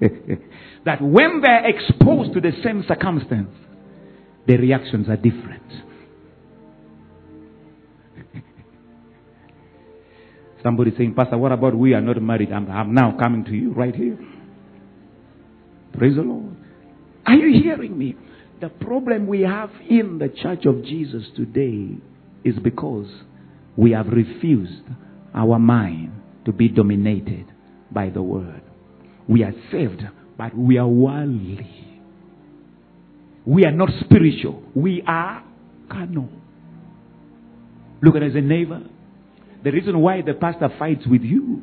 that when they're exposed to the same circumstance, the reactions are different. Somebody saying, Pastor, what about we are not married? I'm, I'm now coming to you right here. Praise the Lord. Are you hearing me? The problem we have in the church of Jesus today is because we have refused our mind to be dominated by the word. We are saved, but we are worldly. We are not spiritual. We are carnal. Look at as a neighbor. The reason why the pastor fights with you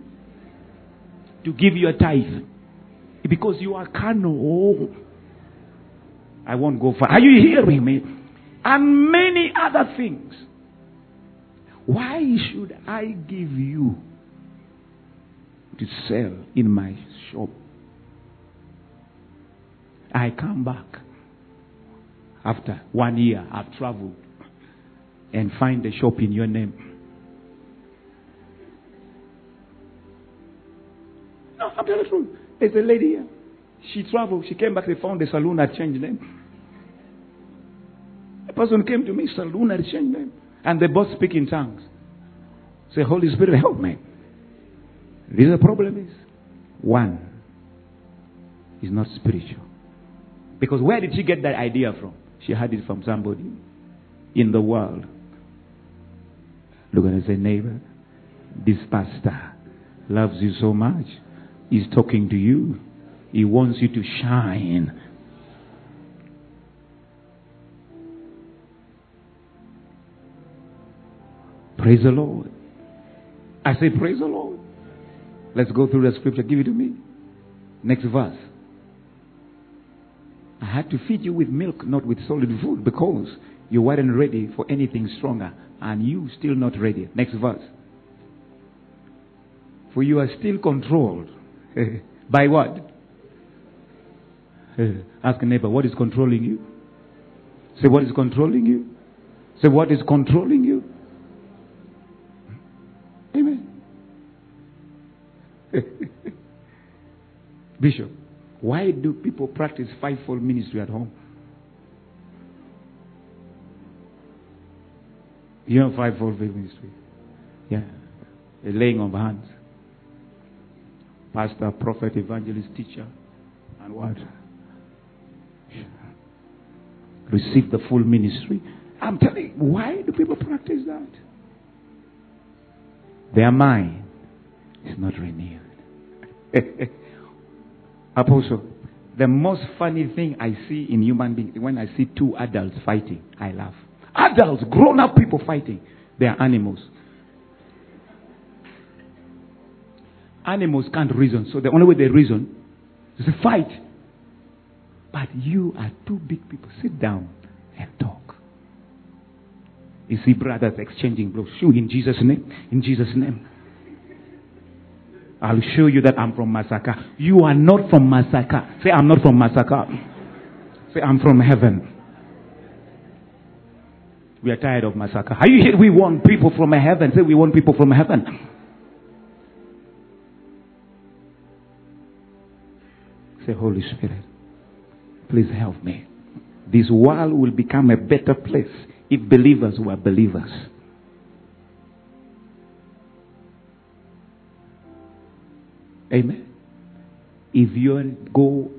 to give you a tithe because you are carnal. I won't go far. Are you hearing me? And many other things. Why should I give you to sell in my shop? I come back after one year I've traveled and find a shop in your name. Truth. There's a lady here. She traveled. She came back. They found the saloon had changed name. A person came to me. Saloon had changed name, and they both speak in tongues. Say, Holy Spirit, help me. This the problem is one is not spiritual. Because where did she get that idea from? She had it from somebody in the world. Look at and say, neighbor, this pastor loves you so much. He's talking to you. He wants you to shine. Praise the Lord. I say, Praise the Lord. Let's go through the scripture. Give it to me. Next verse. I had to feed you with milk, not with solid food, because you weren't ready for anything stronger, and you still not ready. Next verse. For you are still controlled. By what? Ask a neighbor, what is controlling you? Say, what is controlling you? Say, what is controlling you? Amen. Bishop, why do people practice fivefold ministry at home? You know fivefold ministry? Yeah. Laying of hands. Pastor, prophet, evangelist, teacher, and what? Receive the full ministry. I'm telling you, why do people practice that? Their mind is not renewed. Apostle, the most funny thing I see in human beings, when I see two adults fighting, I laugh. Adults, grown up people fighting, they are animals. Animals can't reason, so the only way they reason is to fight. But you are two big people. Sit down and talk. You see brothers exchanging blows. Show in Jesus' name. In Jesus' name. I'll show you that I'm from Masaka. You are not from Masaka. Say, I'm not from Masaka. Say, I'm from heaven. We are tired of Masaka. Are you here? We want people from heaven. Say, we want people from heaven. Say, Holy Spirit, please help me. This world will become a better place if believers were believers. Amen. If you go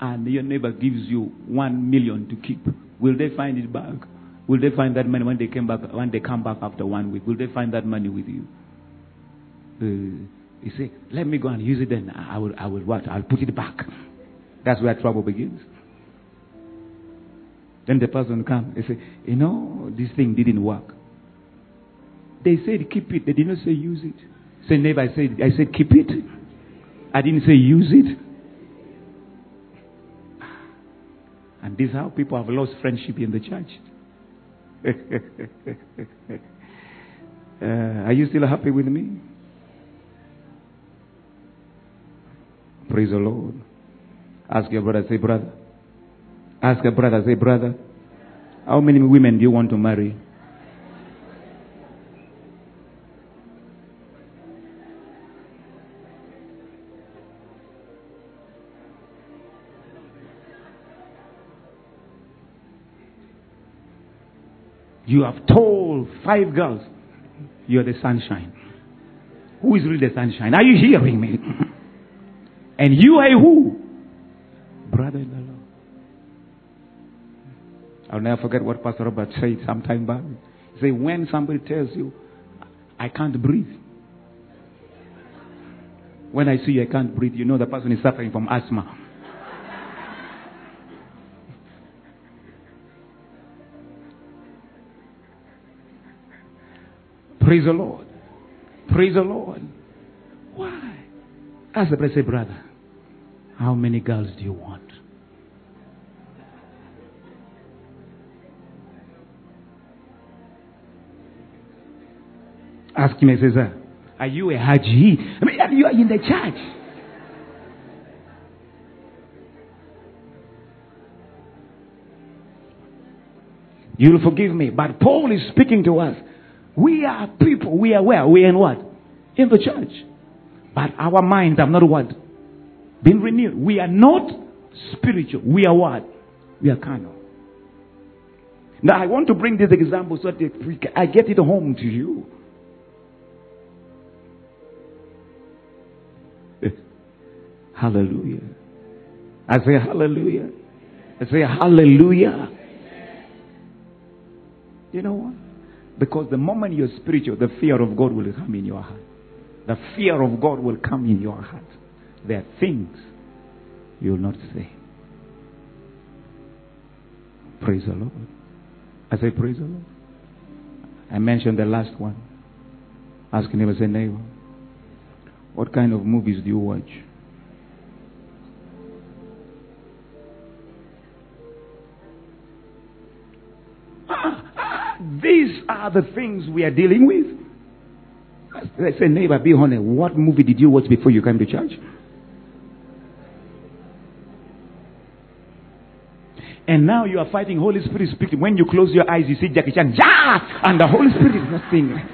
and your neighbor gives you one million to keep, will they find it back? Will they find that money when they came back? When they come back after one week, will they find that money with you? Uh, you say, "Let me go and use it, then I will. I will what? I'll put it back." That's where trouble begins. Then the person comes and say, "You know, this thing didn't work." They said, "Keep it." They did not say use it. Say, neighbor, I said, I said, keep it. I didn't say use it. And this is how people have lost friendship in the church. uh, are you still happy with me? Praise the Lord. Ask your brother, say, brother. Ask your brother, say, brother. How many women do you want to marry? You have told five girls, you're the sunshine. Who is really the sunshine? Are you hearing me? and you are who? Brother in the Lord. I'll never forget what Pastor Robert said some time back. He said, when somebody tells you, I can't breathe. When I see you, I can't breathe, you know the person is suffering from asthma. Praise the Lord. Praise the Lord. Why? Ask the blessed brother, how many girls do you want? Ask him, he says, are you a Haji? I mean, you are in the church. You'll forgive me. But Paul is speaking to us. We are people. We are where? We are in what? In the church. But our minds have not what? Been renewed. We are not spiritual. We are what? We are carnal. Now I want to bring this example so that I get it home to you. Hallelujah. I say hallelujah. I say hallelujah. You know what? Because the moment you're spiritual, the fear of God will come in your heart. The fear of God will come in your heart. There are things you will not say. Praise the Lord. I say, Praise the Lord. I mentioned the last one. Asking him, I say, neighbor, what kind of movies do you watch? These are the things we are dealing with. I say, neighbor, be honest. What movie did you watch before you came to church? And now you are fighting Holy Spirit speaking. When you close your eyes, you see Jackie Chan, ja! And the Holy Spirit is not saying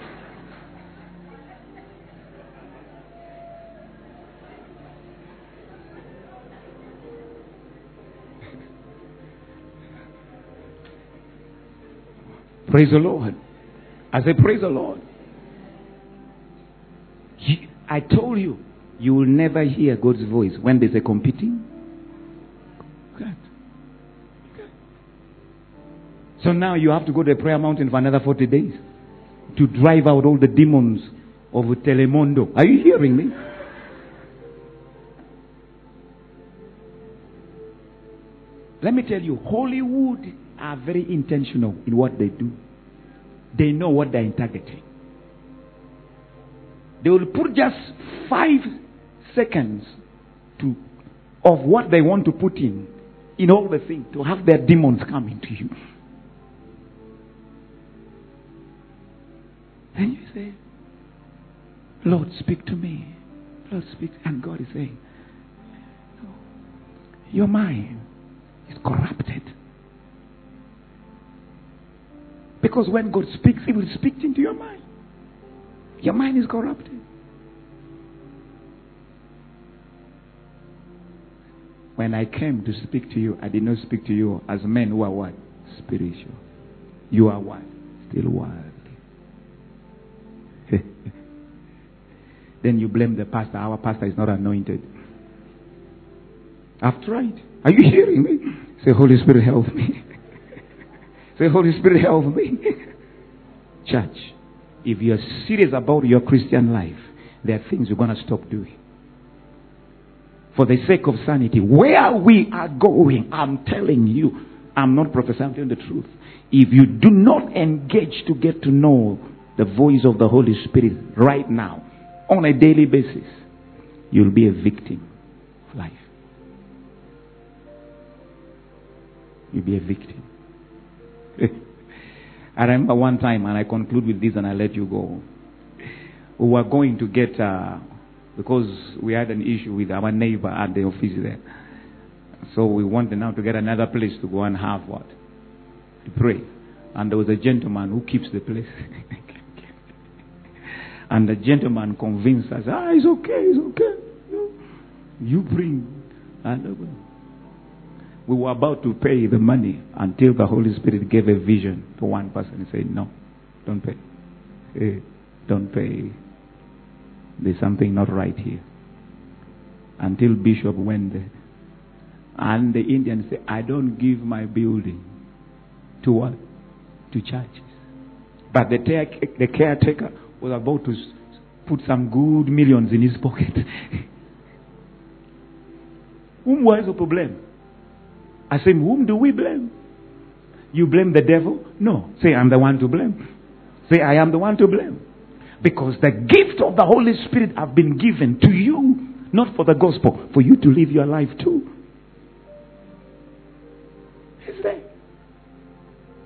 Praise the Lord. I say, Praise the Lord. I told you, you will never hear God's voice when there's a competing. So now you have to go to the prayer mountain for another 40 days to drive out all the demons of Telemundo. Are you hearing me? Let me tell you, Hollywood are very intentional in what they do. They know what they're targeting. They will put just five seconds to of what they want to put in in all the things to have their demons come into you. And you say, Lord, speak to me. Lord, speak. And God is saying, Your mind is corrupted. Because when God speaks, He will speak into your mind. Your mind is corrupted. When I came to speak to you, I did not speak to you as men who are what? Spiritual. You are what? Still worldly. Then you blame the pastor. Our pastor is not anointed. I've tried. Are you hearing me? Say, Holy Spirit, help me. Say, Holy Spirit, help me. Church, if you're serious about your Christian life, there are things you're going to stop doing. For the sake of sanity, where we are going, I'm telling you, I'm not prophesying, I'm telling the truth. If you do not engage to get to know the voice of the Holy Spirit right now, on a daily basis, you'll be a victim of life. You'll be a victim. I remember one time, and I conclude with this and I let you go. We were going to get, uh, because we had an issue with our neighbor at the office there. So we wanted now to get another place to go and have what? To pray. And there was a gentleman who keeps the place. and the gentleman convinced us, ah, it's okay, it's okay. You bring. And we were about to pay the money until the Holy Spirit gave a vision to one person and said, No, don't pay. Hey, don't pay. There's something not right here. Until Bishop went there. And the Indian said, I don't give my building to what? To churches. But the, the caretaker was about to put some good millions in his pocket. Whom was the problem? I say, whom do we blame? You blame the devil? No. Say, I'm the one to blame. Say, I am the one to blame. Because the gift of the Holy Spirit have been given to you, not for the gospel, for you to live your life too. Is there?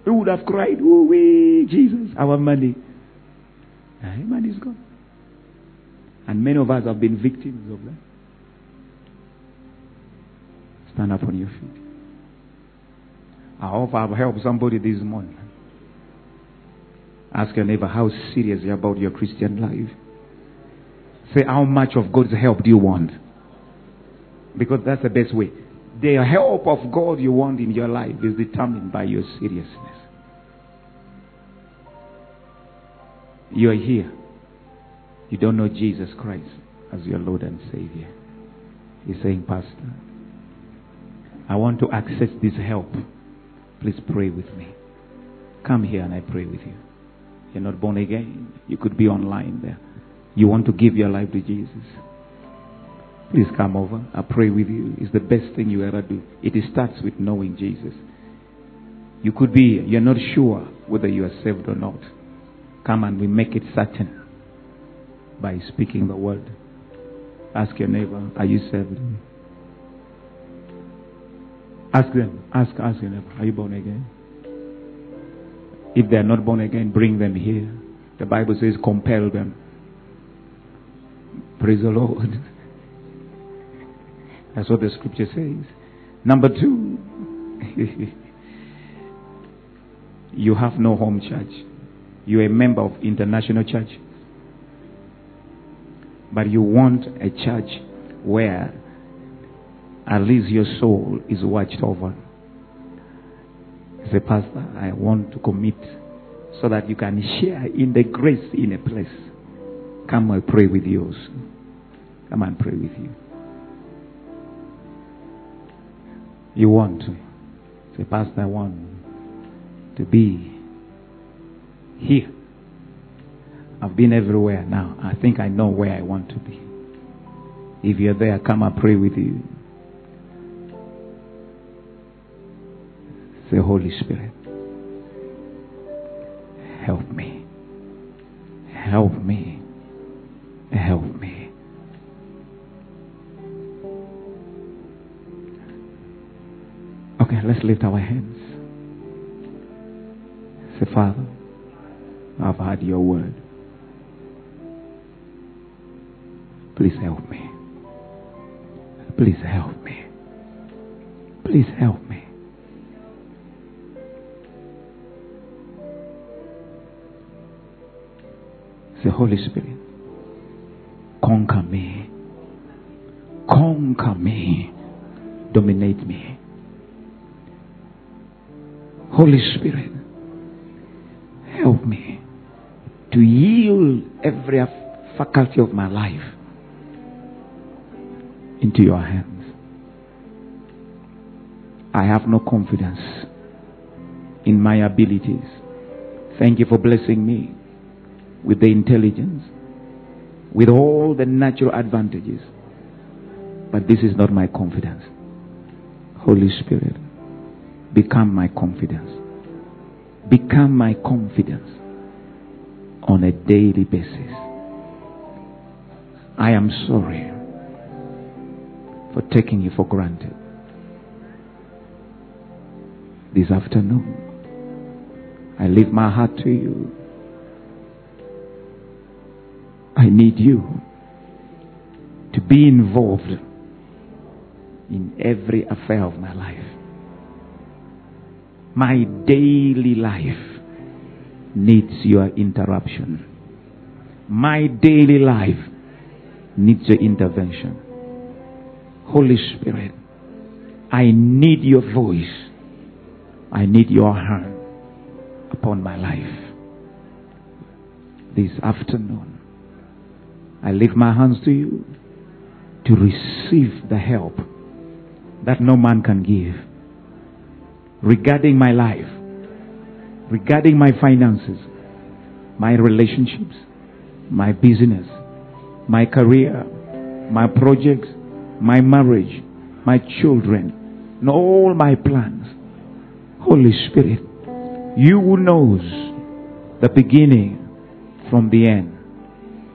We would have cried, oh, we, Jesus, our money. Money is gone. And many of us have been victims of that. Stand up on your feet. I hope I've helped somebody this morning. Ask your neighbor, how serious you are about your Christian life? Say, how much of God's help do you want? Because that's the best way. The help of God you want in your life is determined by your seriousness. You are here. You don't know Jesus Christ as your Lord and Savior. You're saying, Pastor, I want to access this help. Please pray with me. Come here and I pray with you. You're not born again. You could be online there. You want to give your life to Jesus. Please come over. I pray with you. It's the best thing you ever do. It starts with knowing Jesus. You could be, you're not sure whether you are saved or not. Come and we make it certain by speaking the word. Ask your neighbor, are you saved? Ask them, ask, ask your neighbor, are you born again? If they are not born again, bring them here. The Bible says, compel them. Praise the Lord. That's what the scripture says. Number two, you have no home church. You're a member of international church. But you want a church where at least your soul is watched over. Say, Pastor, I want to commit so that you can share in the grace in a place. Come and pray with you. Come and pray with you. You want to. Say, Pastor, I want to be here. I've been everywhere now. I think I know where I want to be. If you're there, come and pray with you. Say, Holy Spirit, help me. Help me. Help me. Okay, let's lift our hands. Say, Father, I've heard your word. Please help me. Please help me. Please help me. The Holy Spirit, conquer me. Conquer me. Dominate me. Holy Spirit, to yield every faculty of my life into your hands. I have no confidence in my abilities. Thank you for blessing me with the intelligence, with all the natural advantages. But this is not my confidence. Holy Spirit, become my confidence. Become my confidence on a daily basis. I am sorry for taking you for granted. This afternoon, I leave my heart to you. I need you to be involved in every affair of my life. My daily life needs your interruption. My daily life needs your intervention. Holy Spirit, I need your voice. I need your hand upon my life. This afternoon, I lift my hands to you to receive the help that no man can give regarding my life, regarding my finances, my relationships, my business, my career, my projects, my marriage, my children, and all my plans. Holy Spirit, you who knows the beginning from the end.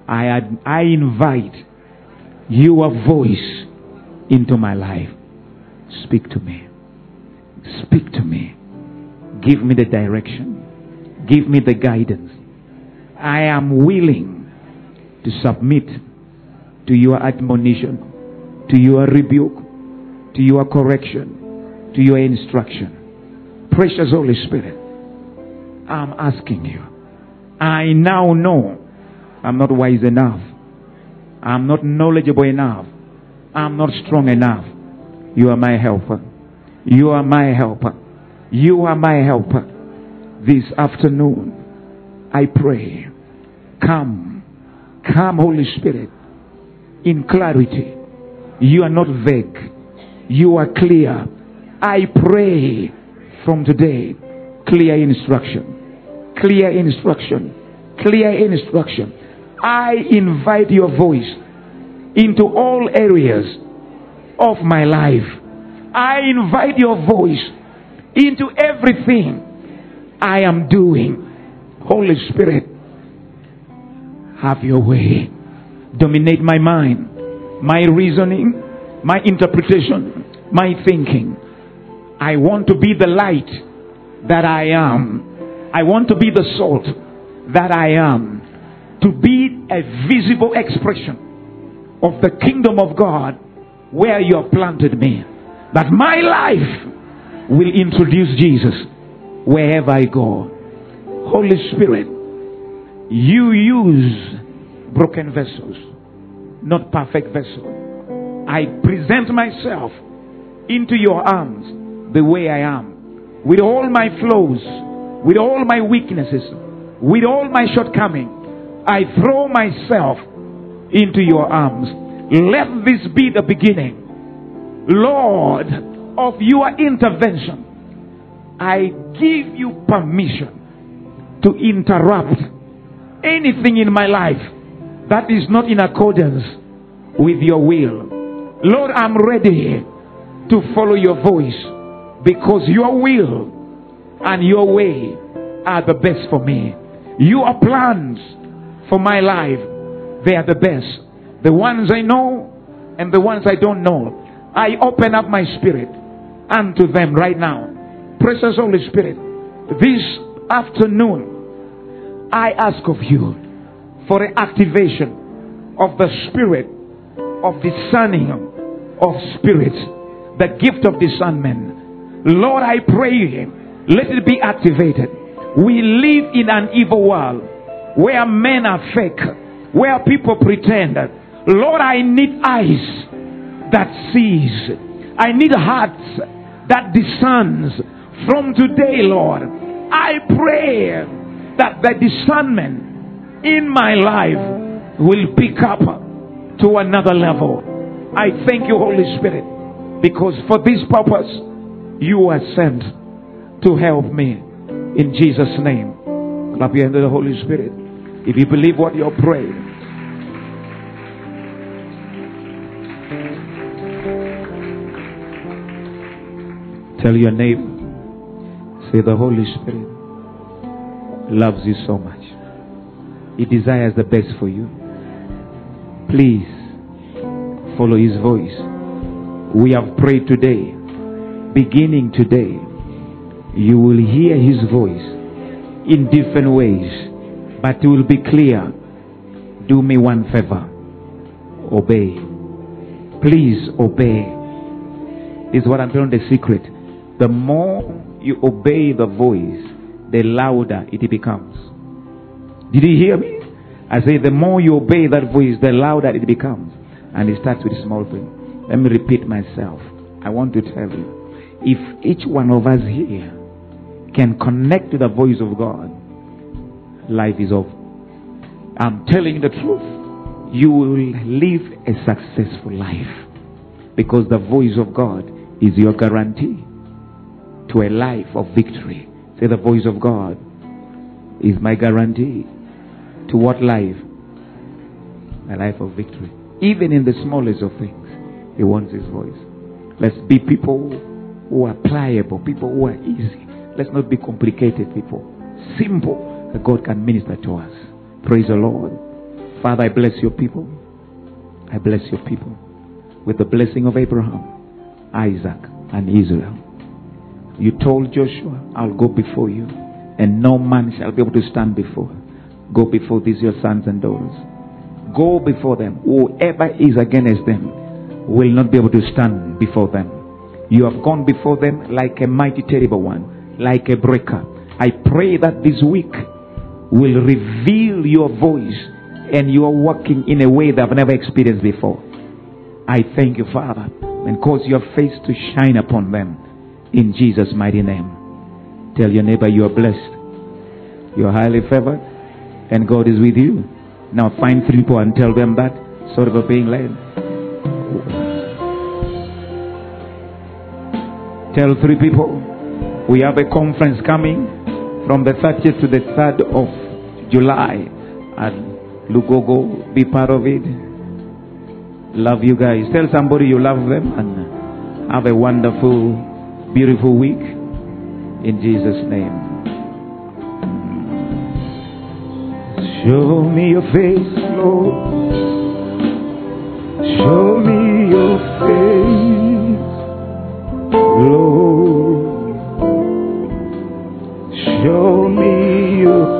I, ad- I invite your voice into my life. Speak to me. Speak to me. Give me the direction. Give me the guidance. I am willing to submit to your admonition, to your rebuke, to your correction, to your instruction. Precious Holy Spirit, I'm asking you. I now know I'm not wise enough. I'm not knowledgeable enough. I'm not strong enough. You are my helper. You are my helper. You are my helper. This afternoon, I pray, come, come, Holy Spirit, in clarity. You are not vague. You are clear. I pray from today, clear instruction, clear instruction, clear instruction. I invite your voice into all areas of my life. I invite your voice into everything I am doing. Holy Spirit, have your way. Dominate my mind, my reasoning, my interpretation, my thinking. I want to be the light that I am. I want to be the salt that I am. To be a visible expression of the kingdom of God where you have planted me. That my life will introduce Jesus wherever I go. Holy Spirit, you use broken vessels, not perfect vessels. I present myself into your arms the way I am, with all my flaws, with all my weaknesses, with all my shortcomings. I throw myself into your arms. Let this be the beginning, Lord, of your intervention. I give you permission to interrupt anything in my life that is not in accordance with your will. Lord, I'm ready to follow your voice because your will and your way are the best for me. Your plans for my life, they are the best. The ones I know and the ones I don't know. I open up my spirit unto them right now. Precious Holy Spirit, this afternoon, I ask of you for an activation of the spirit of discerning of spirits, the gift of discernment. Lord, I pray, let it be activated. We live in an evil world where men are fake, where people pretend. Lord, I need eyes that sees. I need hearts that discerns. From today, Lord, I pray that the discernment in my life will pick up to another level. I thank you, Holy Spirit, because for this purpose you are sent to help me. In Jesus' name. Clap your hand to the Holy Spirit. If you believe what you're praying, tell your neighbor, say, The Holy Spirit loves you so much. He desires the best for you. Please follow His voice. We have prayed today. Beginning today, you will hear His voice in different ways, but it will be clear. Do me one favor obey. Please obey. Is what I'm telling the secret. The more you obey the voice, the louder it becomes. Did you hear me? I say the more you obey that voice, the louder it becomes. And it starts with a small thing. Let me repeat myself. I want to tell you, if each one of us here can connect to the voice of God, life is over. I'm telling you the truth. You will live a successful life because the voice of God is your guarantee to a life of victory. Say, the voice of God is my guarantee to what life? A life of victory. Even in the smallest of things, He wants His voice. Let's be people who are pliable, people who are easy. Let's not be complicated people. Simple that God can minister to us. Praise the Lord. Father, I bless your people. I bless your people with the blessing of Abraham, Isaac, and Israel. You told Joshua, I'll go before you, and no man shall be able to stand before. Go before these your sons and daughters. Go before them. Whoever is against them will not be able to stand before them. You have gone before them like a mighty, terrible one. like a breaker. I pray that this week will reveal your voice and you are working in a way that I've never experienced before. I thank you, Father, and cause your face to shine upon them in Jesus' mighty name. Tell your neighbor you are blessed. You are highly favored, and God is with you. Now find three people and tell them that sort of a being led. Tell three people we have a conference coming from the 30th to the 3rd of July at Lugogo. Be part of it. Love you guys. Tell somebody you love them and have a wonderful, beautiful week in Jesus' name. Show me your face, Lord. Show me your face, Lord. Show me your